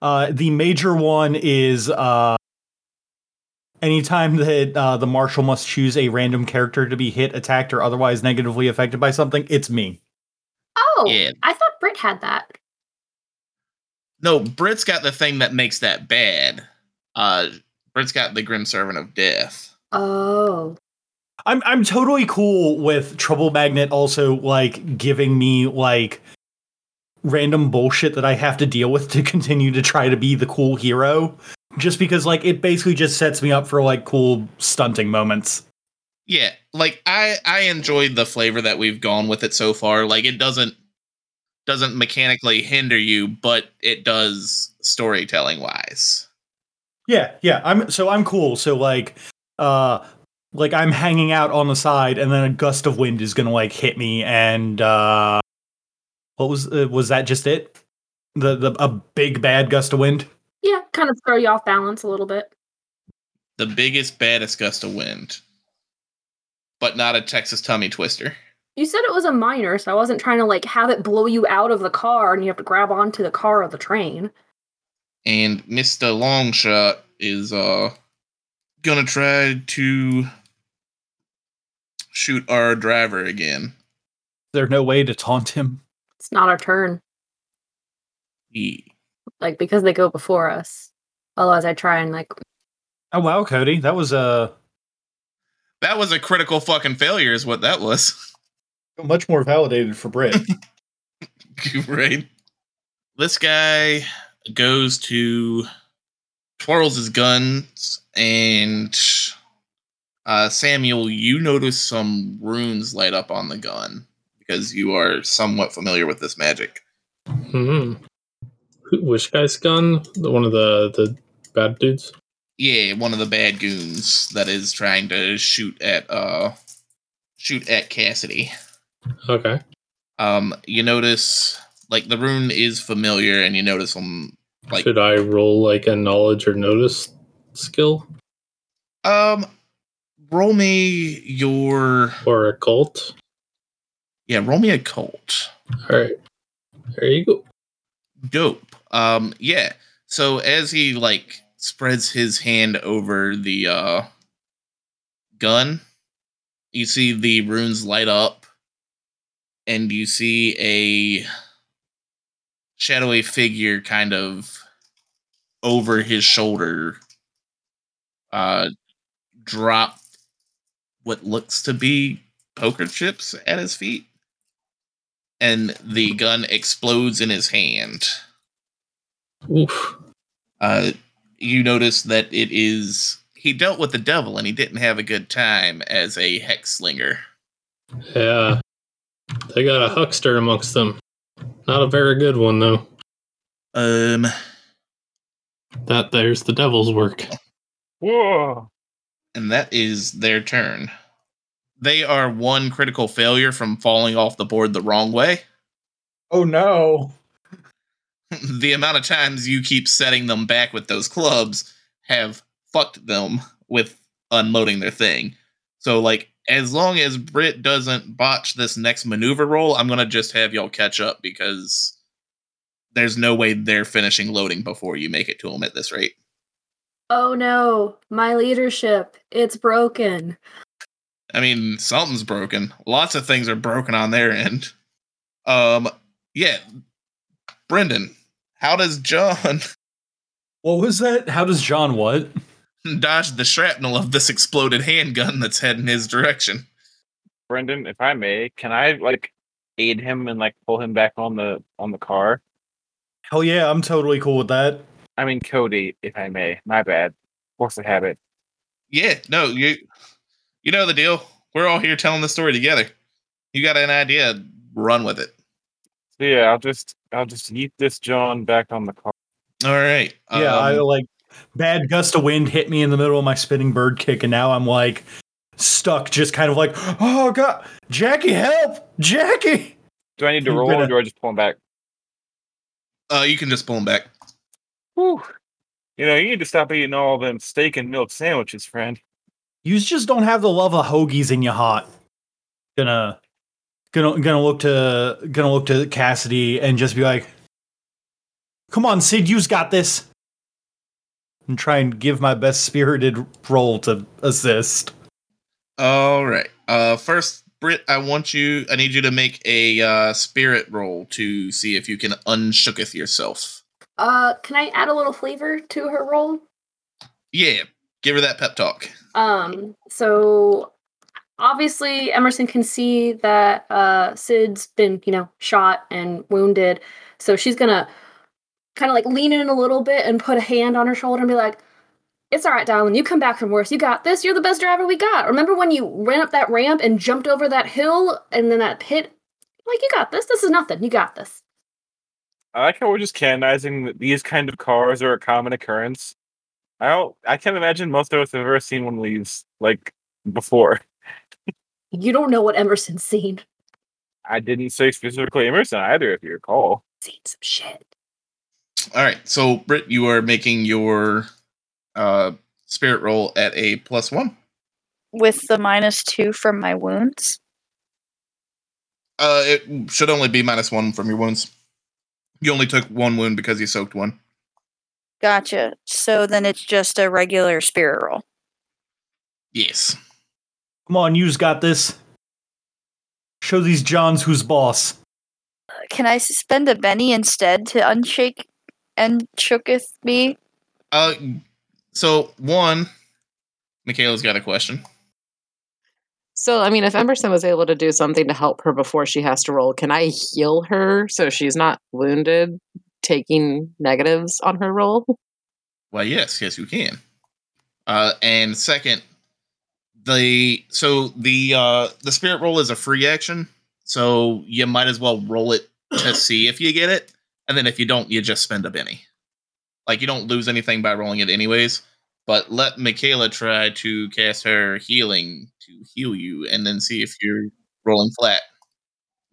Uh, the major one is uh, anytime that uh, the marshal must choose a random character to be hit, attacked, or otherwise negatively affected by something, it's me. Oh, Yeah. I thought Britt had that. no, Britt's got the thing that makes that bad. Uh, Britt's got the Grim Servant of Death. Oh. I'm I'm totally cool with Trouble Magnet also like giving me like random bullshit that I have to deal with to <laughs> continue to try to be the cool hero. Just because like it basically just sets me up for like cool stunting moments. Yeah, like I I enjoyed the flavor that we've gone with it so far. Like it doesn't doesn't mechanically hinder you, but it does storytelling wise. Yeah, yeah. I'm so I'm cool. So like uh like I'm hanging out on the side and then a gust of wind is going to like hit me and uh what was uh, was that just it? The the a big bad gust of wind? Yeah, kind of throw you off balance a little bit. The biggest, baddest gust of wind, but not a Texas tummy twister. You said it was a minor, so I wasn't trying to like have it blow you out of the car and you have to grab onto the car or the train. And Mister Longshot is uh gonna try to shoot our driver again. Is there no way to taunt him? It's not our turn. Ye- like because they go before us. Otherwise, I try and like Oh wow, Cody, that was uh That was a critical fucking failure, is what that was. much more validated for Britt. <laughs> right? This guy goes to twirls his guns and uh, Samuel, you notice some runes light up on the gun because you are somewhat familiar with this magic. Hmm. Which guy's gun? The one of the the bad dudes. Yeah, one of the bad goons that is trying to shoot at uh shoot at Cassidy. Okay. Um, you notice like the rune is familiar, and you notice them like Should I roll like a knowledge or notice skill um. Roll me your or a cult? yeah. Roll me a cult. All right. There you go. Dope. Um. Yeah. So as he like spreads his hand over the uh gun, you see the runes light up, and you see a shadowy figure kind of over his shoulder uh drop what looks to be poker chips at his feet and the gun explodes in his hand Oof. uh you notice that it is he dealt with the devil and he didn't have a good time as a hex slinger Yeah. They got a huckster amongst them. Not a very good one though. um That there's the devil's work. Whoa. and that is their turn. They are one critical failure from falling off the board the wrong way. oh no. <laughs> the amount of times you keep setting them back with those clubs have fucked them with unloading their thing. So, like, as long as Britt doesn't botch this next maneuver roll, I'm gonna just have y'all catch up because there's no way they're finishing loading before you make it to them at this rate. Oh no, my leadership. It's broken. I mean, something's broken. Lots of things are broken on their end. Um, yeah. Brendan, how does John <laughs> What was that? How does John what? Dodge the shrapnel of this exploded handgun that's heading his direction? Brendan, if I may, can I like aid him and like pull him back on the on the car? Hell yeah, I'm totally cool with that. I mean Cody, if I may. My bad. Force of habit. Yeah, no, you you know the deal. We're all here telling the story together. You got an idea, run with it. So yeah, I'll just I'll just yeet this John back on the car. All right. Yeah, I um, like bad gust of wind hit me in the middle of my spinning bird kick, and now I'm like stuck, just kind of like, oh god, Jackie, help, Jackie. Do I need to roll gonna- or do I just pull him back? uh, you can just pull him back. Whew. You know, you need to stop eating all them steak and milk sandwiches, friend. You just don't have the love of hoagies in your heart. Gonna, gonna, gonna look to, gonna look to Cassidy and just be like, "Come on, Sid, you's got this." And try and give my best spirited roll to assist. All right. Uh, first, Britt, I want you. I need you to make a uh, spirit roll to see if you can unshooketh yourself. Uh, can I add a little flavor to her role? Yeah, give her that pep talk. Um, so obviously Emerson can see that uh Sid's been, you know, shot and wounded. So she's gonna kind of like lean in a little bit and put a hand on her shoulder and be like, It's all right, darling. You come back from worse. You got this. You're the best driver we got. Remember when you ran up that ramp and jumped over that hill and then that pit? Like, you got this. This is nothing. You got this. I like how we're just canonizing that these kind of cars are a common occurrence. I don't I can't imagine most of us have ever seen one of these like before. You don't know what Emerson's seen. I didn't say specifically Emerson either, if you recall. Seen some shit. All right. So, Britt, you are making your uh, spirit roll at a plus one. With the minus two from my wounds. Uh, it should only be minus one from your wounds. You only took one wound because you soaked one. Gotcha. So then it's just a regular spirit roll. Yes. Come on, you's got this. Show these Johns who's boss. can I spend a Benny instead to unshake and shooketh me? Uh, so one, Michaela's got a question. So, I mean, if Emerson was able to do something to help her before she has to roll, can I heal her so she's not wounded taking negatives on her roll? Well, yes, yes, you can. Uh, and second, the so the uh the spirit roll is a free action, so you might as well roll it to see if you get it, and then if you don't, you just spend a Benny. Like you don't lose anything by rolling it anyways. But let Michaela try to cast her healing to heal you, and then see if you're rolling flat.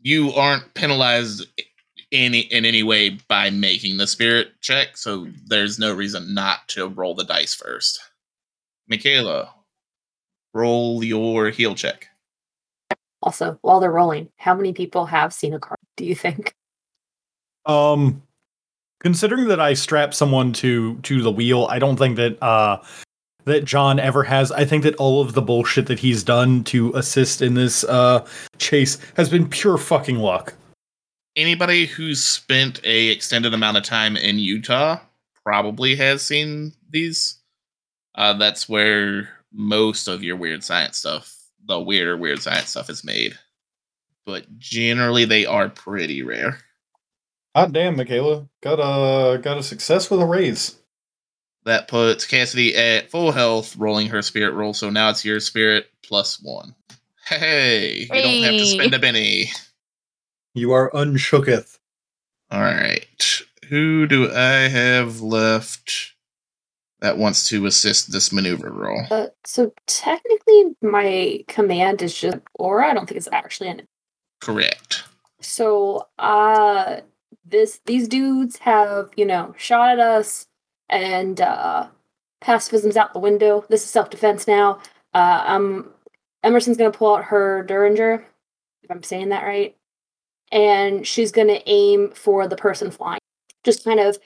You aren't penalized any in any way by making the spirit check, so there's no reason not to roll the dice first. Michaela, roll your heal check. Also, while they're rolling, how many people have seen a card? Do you think? Um, considering that I strap someone to to the wheel, I don't think that uh that John ever has. I think that all of the bullshit that he's done to assist in this uh chase has been pure fucking luck. Anybody who's spent a extended amount of time in Utah probably has seen these. Uh, that's where most of your weird science stuff, the weirder weird science stuff, is made. But generally, they are pretty rare. God damn, Michaela. Got a got a success with a raise. That puts Cassidy at full health, rolling her spirit roll. So now it's your spirit plus one. Hey, you don't have to spend a Benny. You are unshooketh. All right. Who do I have left that wants to assist this maneuver roll? Uh, so technically, my command is just aura. I don't think it's actually an. Correct. So, uh, this these dudes have you know shot at us, and uh, pacifism's out the window. This is self defense now. Uh, um, Emerson's gonna pull out her Derringer, if I'm saying that right, and she's gonna aim for the person flying. Just kind of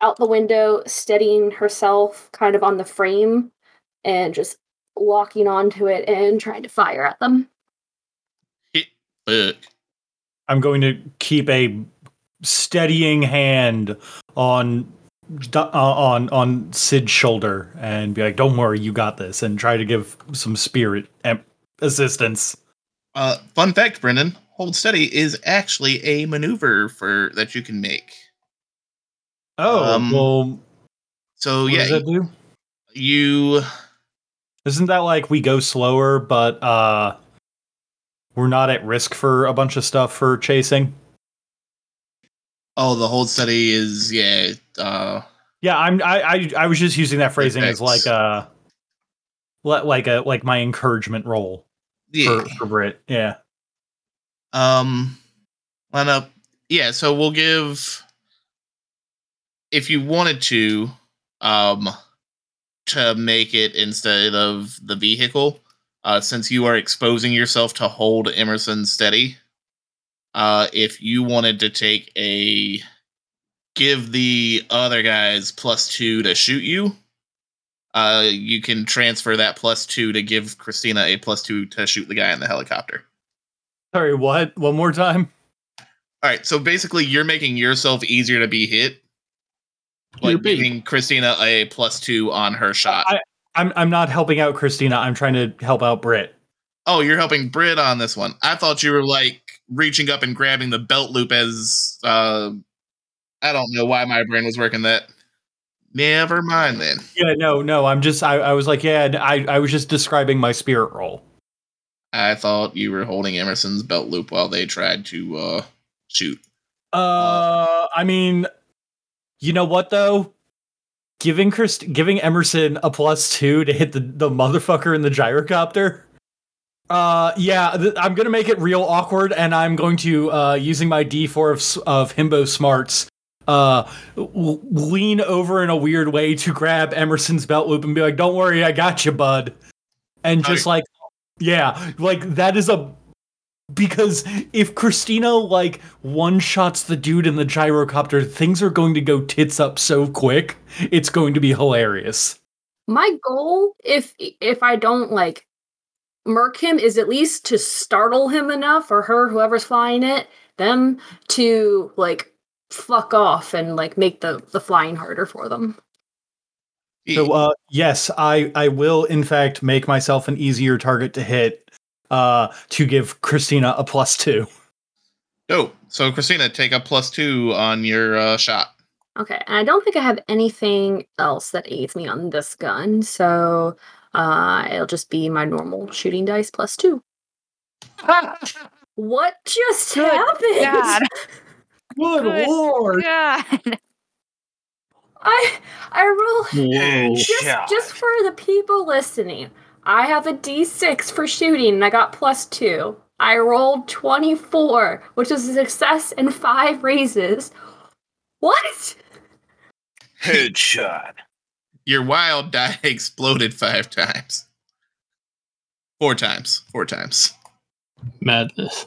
out the window, steadying herself kind of on the frame, and just locking onto it and trying to fire at them. I'm going to keep a steadying hand on uh, on on Sid's shoulder and be like, "Don't worry, you got this," and try to give some spirit em- assistance. Uh, fun fact, Brendan: hold steady is actually a maneuver for that you can make. Oh, Um, well, So what yeah, does that do? you Isn't that like we go slower, but uh, we're not at risk for a bunch of stuff for chasing? Oh the hold steady is yeah. Uh, Yeah, I'm. I I, I was just using that phrasing as like a like a like my encouragement role yeah. for for Britt. Yeah. Um, line up. Yeah, so we'll give if you wanted to, um, to make it instead of the vehicle, uh, since you are exposing yourself to hold Emerson steady. Uh, if you wanted to take a give the other guys plus two to shoot you, uh, you can transfer that plus two to give Christina a plus two to shoot the guy in the helicopter. Sorry, what? One more time. All right, so basically, you're making yourself easier to be hit, You're like giving Christina a plus two on her shot. I- I'm I'm not helping out Christina. I'm trying to help out Britt. oh, you're helping Britt on this one. I thought you were like reaching up and grabbing the belt loop as uh, I don't know why my brain was working that. Never mind then. Yeah, no, no. I'm just. I, I was like, yeah. I I was just describing my spirit role. I thought you were holding Emerson's belt loop while they tried to uh, shoot. Uh, I mean, you know what though? Giving Christ, giving Emerson a plus two to hit the the motherfucker in the gyrocopter. Uh, yeah, th- I'm gonna make it real awkward, and I'm going to uh using my D4 of of himbo smarts. Uh, w- lean over in a weird way to grab Emerson's belt loop and be like, "Don't worry, I got you, bud." And just like, yeah, like that is a because if Christina like one shots the dude in the gyrocopter, things are going to go tits up so quick. It's going to be hilarious. My goal, if if I don't like murk him, is at least to startle him enough, or her, whoever's flying it, them to like fuck off and like make the the flying harder for them. So uh yes, I I will in fact make myself an easier target to hit uh to give Christina a plus 2. Dope. So Christina, take a plus two on your uh, shot. Okay, and I don't think I have anything else that aids me on this gun, so uh, it'll just be my normal shooting dice plus two. <laughs> What just Good happened? God. <laughs> Good, Good lord. God. I I roll Whoa. just just for the people listening. I have a D6 for shooting, and I got plus two. I rolled 24, which is a success and five raises. What? Headshot. Your wild die <laughs> exploded five times. Four times. Four times. Madness.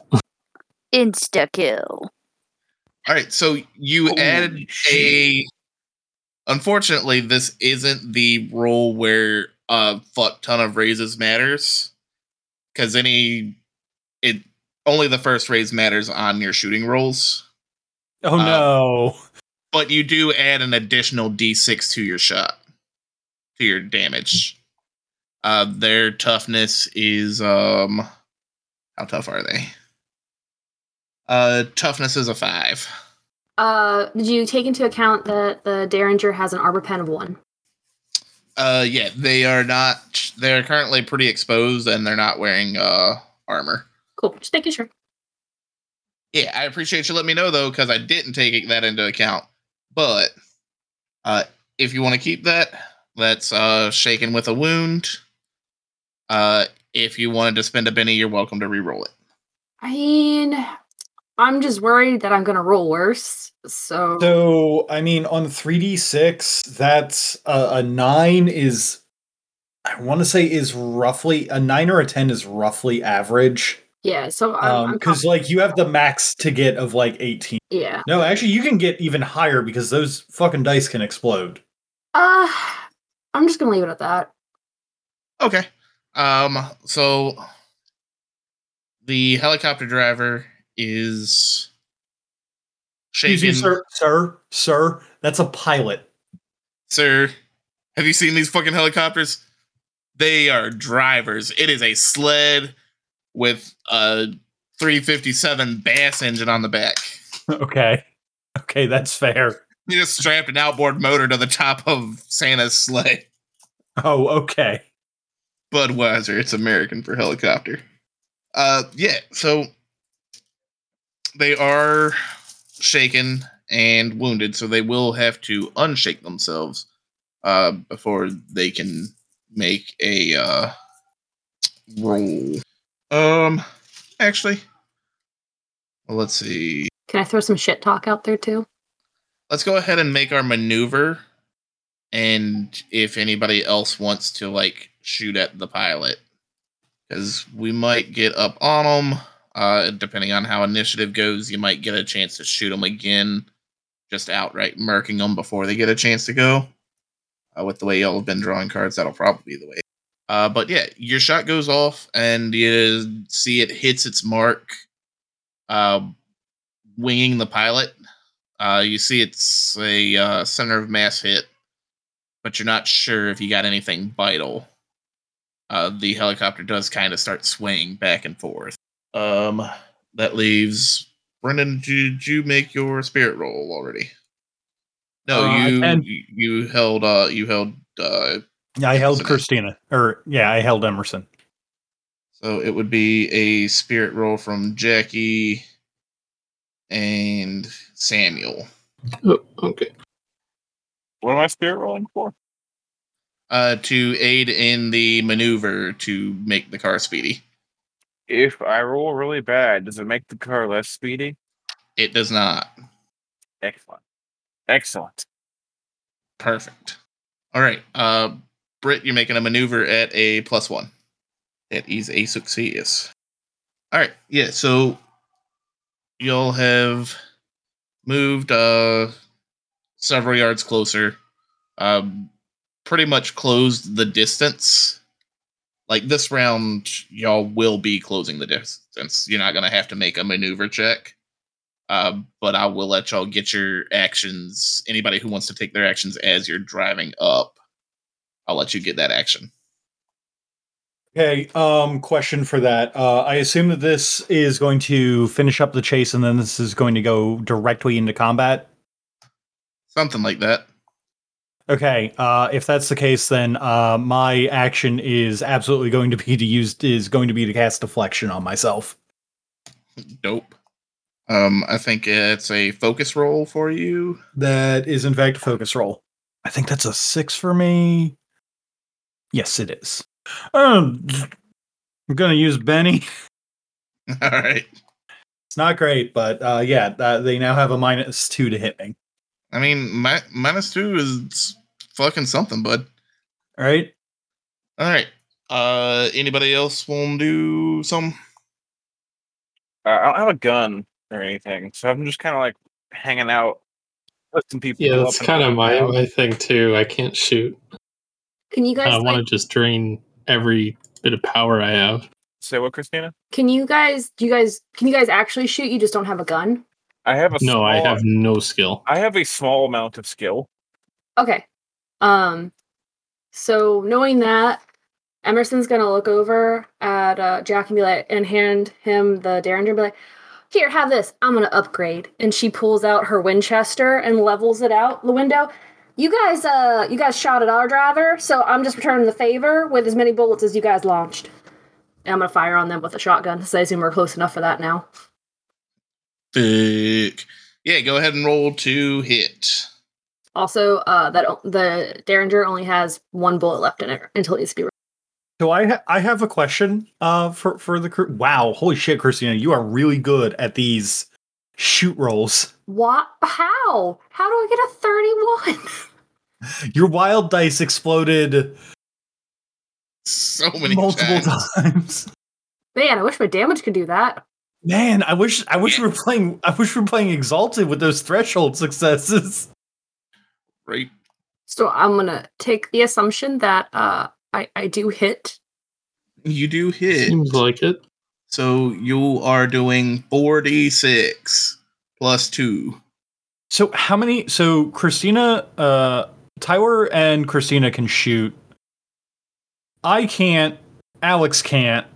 Insta kill. All right. So you Holy added a. Unfortunately, this isn't the role where a fuck ton of raises matters, because any it only the first raise matters on your shooting rolls. Oh Uh, no. But you do add an additional d6 to your shot, your damage. Uh, their toughness is um, how tough are they? Uh, toughness is a five. Uh, did you take into account that the Derringer has an armor pen of one? Uh, yeah, they are not. They're currently pretty exposed, and they're not wearing uh armor. Cool, just making sure. Yeah, I appreciate you letting me know though, because I didn't take that into account. But uh, if you want to keep that, that's uh shaken with a wound. Uh, if you wanted to spend a Benny, you're welcome to re-roll it. I mean, I'm just worried that I'm gonna roll worse. So, So, I mean, on 3d6, that's uh, a 9 is, I want to say, is roughly, a 9 or a 10 is roughly average. yeah. So I'm, I'm Because, like, you have the max to get of like 18. yeah. No, actually, you can get even higher because those fucking dice can explode. Uh, I'm just gonna leave it at that. Okay. Um. So the helicopter driver is Excuse me, sir, sir, sir, that's a pilot. Sir, have you seen these fucking helicopters? They are drivers. It is a sled with a 357 bass engine on the back. <laughs> okay. Okay, that's fair. They just strapped an outboard motor to the top of Santa's sleigh. Oh, okay. Budweiser, it's American for helicopter. Uh yeah, so they are shaken and wounded, so they will have to unshake themselves uh before they can make a uh roll. Um actually well, let's see. Can I throw some shit talk out there too? Let's go ahead and make our maneuver. And if anybody else wants to like shoot at the pilot. Because we might get up on them uh depending on how initiative goes you might get a chance to shoot them again. Just outright murking them before they get a chance to go. Uh, with the way y'all have been drawing cards that'll probably be the way. Uh but yeah your shot goes off and you see it hits its mark uh winging the pilot uh you see it's a uh, center of mass hit but you're not sure if you got anything vital. Uh, the helicopter does kind of start swaying back and forth. Um, that leaves Brendan. Did you make your spirit roll already? No, Uh, you can. you you held uh you held uh Yeah, I held. Christina. Or, yeah, I held Emerson. so it would be a spirit roll from Jackie and Samuel. Oh, okay. What am I spirit rolling for? Uh, to aid in the maneuver to make the car speedy. If I roll really bad, does it make the car less speedy? It does not. Excellent. Excellent. Perfect. All right. Uh Britt, you're making a maneuver at a plus one. It is a success. All right. Yeah, so y'all have moved uh several yards closer. Um pretty much closed the distance. Like this round, y'all will be closing the distance. You're not gonna have to make a maneuver check. Uh, but I will let y'all get your actions. Anybody who wants to take their actions as you're driving up, I'll let you get that action. Okay, um, question for that. Uh, I assume that this is going to finish up the chase and then this is going to go directly into combat. Something like that. Okay, uh, if that's the case, then uh, my action is absolutely going to be to use is going to be to cast deflection on myself. Dope. Um, I think it's a focus roll for you. That is in fact a focus roll. I think that's a six for me. Yes, it is. Um, I'm gonna use Benny. <laughs> All right. It's not great, but uh, yeah, uh, they now have a minus two to hit me. I mean, mi- minus two is fucking something, bud. All right. All right. Uh, anybody else want to do some? Uh, I don't have a gun or anything, so I'm just kind of like hanging out, lifting people. Yeah, that's kind of down. my, my thing too. I can't shoot. Can you guys I want to just drain every bit of power I have. Say what, Christina? can you guys do you guys can you guys actually shoot? You just don't have a gun? I have a No, I have no skill. I have a small amount of skill. Okay. Um so knowing that, Emerson's gonna look over at uh Jack and be like and hand him the Derringer and be like, here, have this. I'm gonna upgrade. And she pulls out her Winchester and levels it out the window. You guys uh you guys shot at our driver, so I'm just returning the favor with as many bullets as you guys launched. And I'm gonna fire on them with a shotgun, so I assume we're close enough for that now. Fuck. Yeah, go ahead and roll to hit. Also, uh that the Derringer only has one bullet left in it until it needs to be So I ha- I have a question uh for for the crew. Wow, holy shit, Christina, you are really good at these shoot rolls. What? How? How do I get a 31? <laughs> <laughs> Your wild dice exploded So many multiple times. times. Man, I wish my damage could do that. Man, I wish I wish we were playing I wish we were playing exalted with those threshold successes. Right. So I'm gonna take the assumption that uh I, I do hit. You do hit. Seems like it. So you are doing 4d6 plus 2. So how many so Christina uh Tyler and Christina can shoot. I can't, Alex can't.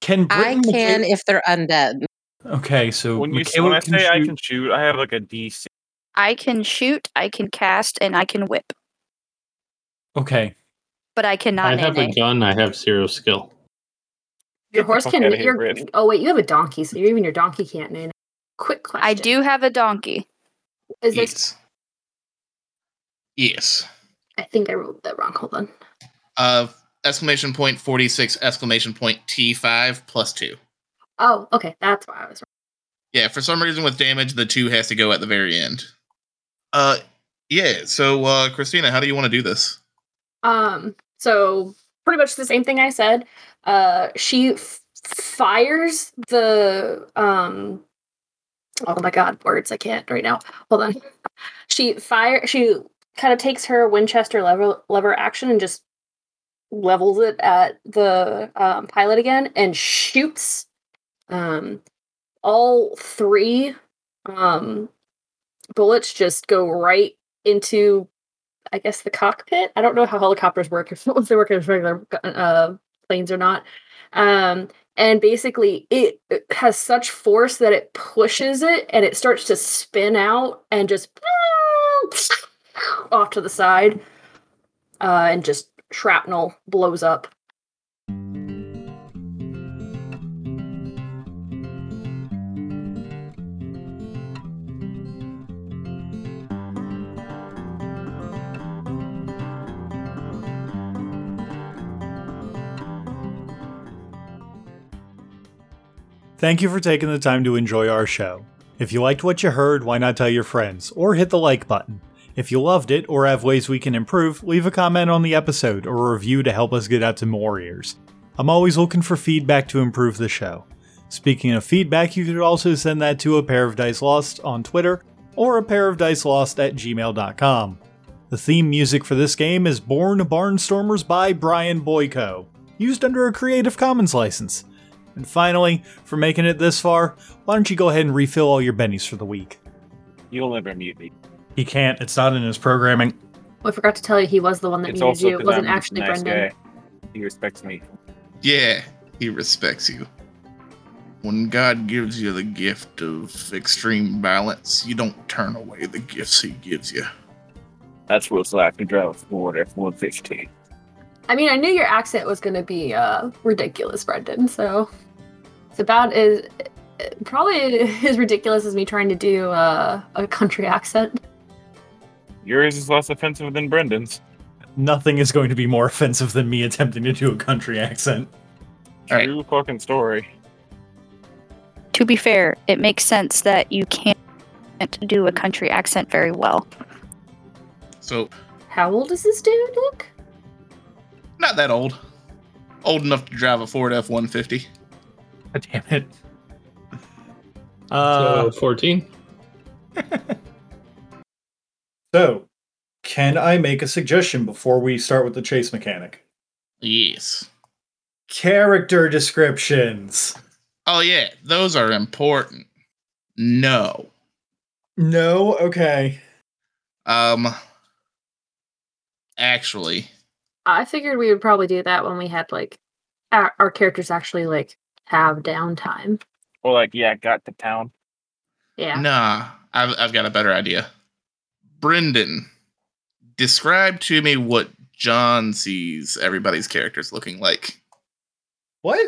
Can Britain I Brittany can if they're undead. Okay, so When you Michaela when I can say I shoot- can shoot, I have like a DC. I can shoot, I can cast, and I can whip, Okay. but I cannot I have nay a gun. I have zero skill. Your horse can outta here, your oh wait, you have a donkey, so even your donkey can't nay. Quick question. I do have a donkey. Is this Yes. I think I wrote that wrong. Hold on. Uh, exclamation point 46, exclamation point T5 plus 2. Oh, okay. That's why I was wrong. Yeah, for some reason with damage, the 2 has to go at the very end. Uh, yeah, so, uh, Christina, how do you want to do this? Um, so pretty much the same thing I said. Uh, she f- fires the um. Oh my god, words! I can't right now. Hold on. She fire. She kind of takes her Winchester lever lever action and just levels it at the um, pilot again and shoots. Um, all three um bullets just go right into I guess the cockpit. I don't know how helicopters work if, they work as regular uh, planes or not. Um, and basically, it has such force that it pushes it, and it starts to spin out and just <laughs> off to the side, uh, and just shrapnel blows up. Thank you for taking the time to enjoy our show. If you liked what you heard, why not tell your friends, or hit the like button. If you loved it, or have ways we can improve, leave a comment on the episode or a review to help us get out to more ears. I'm always looking for feedback to improve the show. Speaking of feedback, you could also send that to a pair of dice lost on Twitter or a pair of dice lost at gmail.com. The theme music for this game is Born Barnstormers by Brian Boyko, used under a Creative Commons license. And finally, for making it this far, why don't you go ahead and refill all your bennies for the week? You'll never mute me. He can't. It's not in his programming. I forgot to tell you he was the one that It's needed you. It 'cause wasn't I'm actually nice Brendan. guy. He respects me. Yeah, he respects you. When God gives you the gift of extreme balance, you don't turn away the gifts he gives you. That's what's like to drive a Ford F-150. I mean, I knew your accent was going to be uh, ridiculous, Brendan. So it's about as probably <laughs> as ridiculous as me trying to do uh, a country accent. Yours is less offensive than Brendan's. Nothing is going to be more offensive than me attempting to do a country accent. All right. True fucking story. To be fair, it makes sense that you can't do a country accent very well. So, How old is this dude, Look, not that old. Old enough to drive a Ford F 150. God damn it. Uh, so <laughs> 14? So, can I make a suggestion before we start with the chase mechanic? Yes. Character descriptions. Oh, yeah, those are important. No. No, okay. Um, actually, I figured we would probably do that when we had like our, our characters actually like have downtime. Or like, yeah, got to town. Yeah. nah, I've, I've got a better idea. Brendan, describe to me what John sees everybody's characters looking like. What?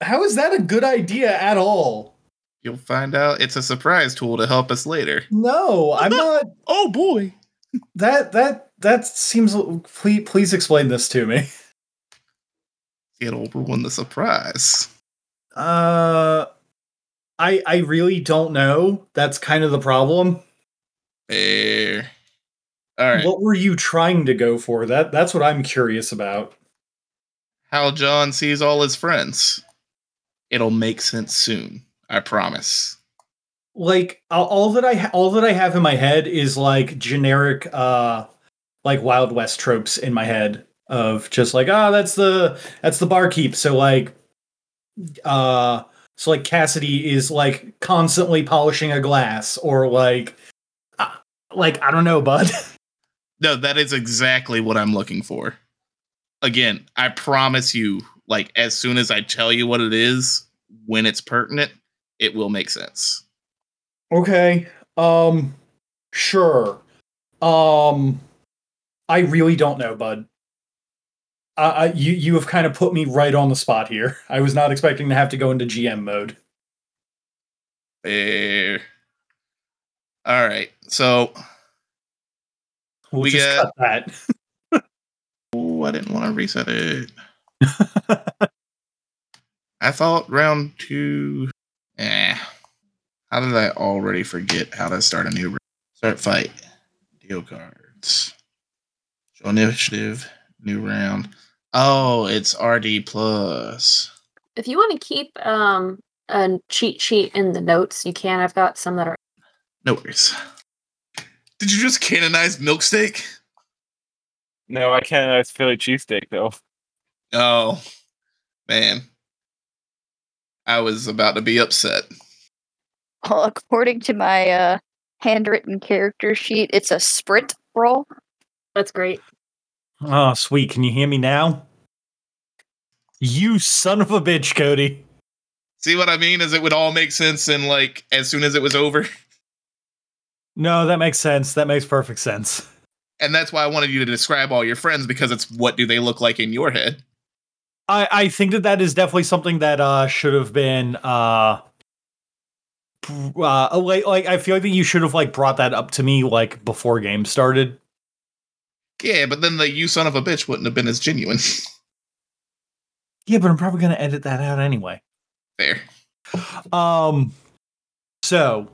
How is that a good idea at all? You'll find out it's a surprise tool to help us later. No, I'm <laughs> not. Oh boy. That that that seems. Please, please explain this to me. <laughs> It'll ruin the surprise. Uh, I I really don't know. That's kind of the problem. Fair. All right. What were you trying to go for? That that's what I'm curious about. How John sees all his friends. It'll make sense soon. I promise. Like all- that I ha- all that I have in my head is like generic uh like Wild West tropes in my head of just like ah that's the that's the barkeep. So like uh so like Cassidy is like constantly polishing a glass or like like I don't know, bud. <laughs> No, that is exactly what I'm looking for. Again, I promise you, like, as soon as I tell you what it is, when it's pertinent, it will make sense. Okay. Um sure. Um I really don't know, bud. I, I you you have kind of put me right on the spot here. <laughs> I was not expecting to have to go into GM mode. Fair. All right. So, We'll We just got- cut that. oh, I didn't want to reset it. <laughs> I thought round two. Eh. How did I already forget how to start a new round? Start fight. Deal cards. Show initiative. New round. Oh, it's RD plus. If you want to keep um a cheat sheet in the notes, you can. I've got some that are No worries. Did you just canonize Milksteak? No, I can't. It's Philly cheesesteak though. Oh, man. I was about to be upset. Well, according to my uh, handwritten character sheet, it's a sprint roll. that's great. Oh, sweet. Can you hear me now? You son of a bitch, Cody. See what I mean? Is it would all make sense and like as soon as it was over? <laughs> No, that makes sense. That makes perfect sense. And that's why I wanted you to describe all your friends because it's what do they look like in your head? I, I think that that is definitely something that uh, should have been uh, uh, like, like I feel like that you should have like brought that up to me like before game started. Yeah, but then the you son of a bitch wouldn't have been as genuine. <laughs> Yeah, but I'm probably gonna edit that out anyway. Fair. Um, so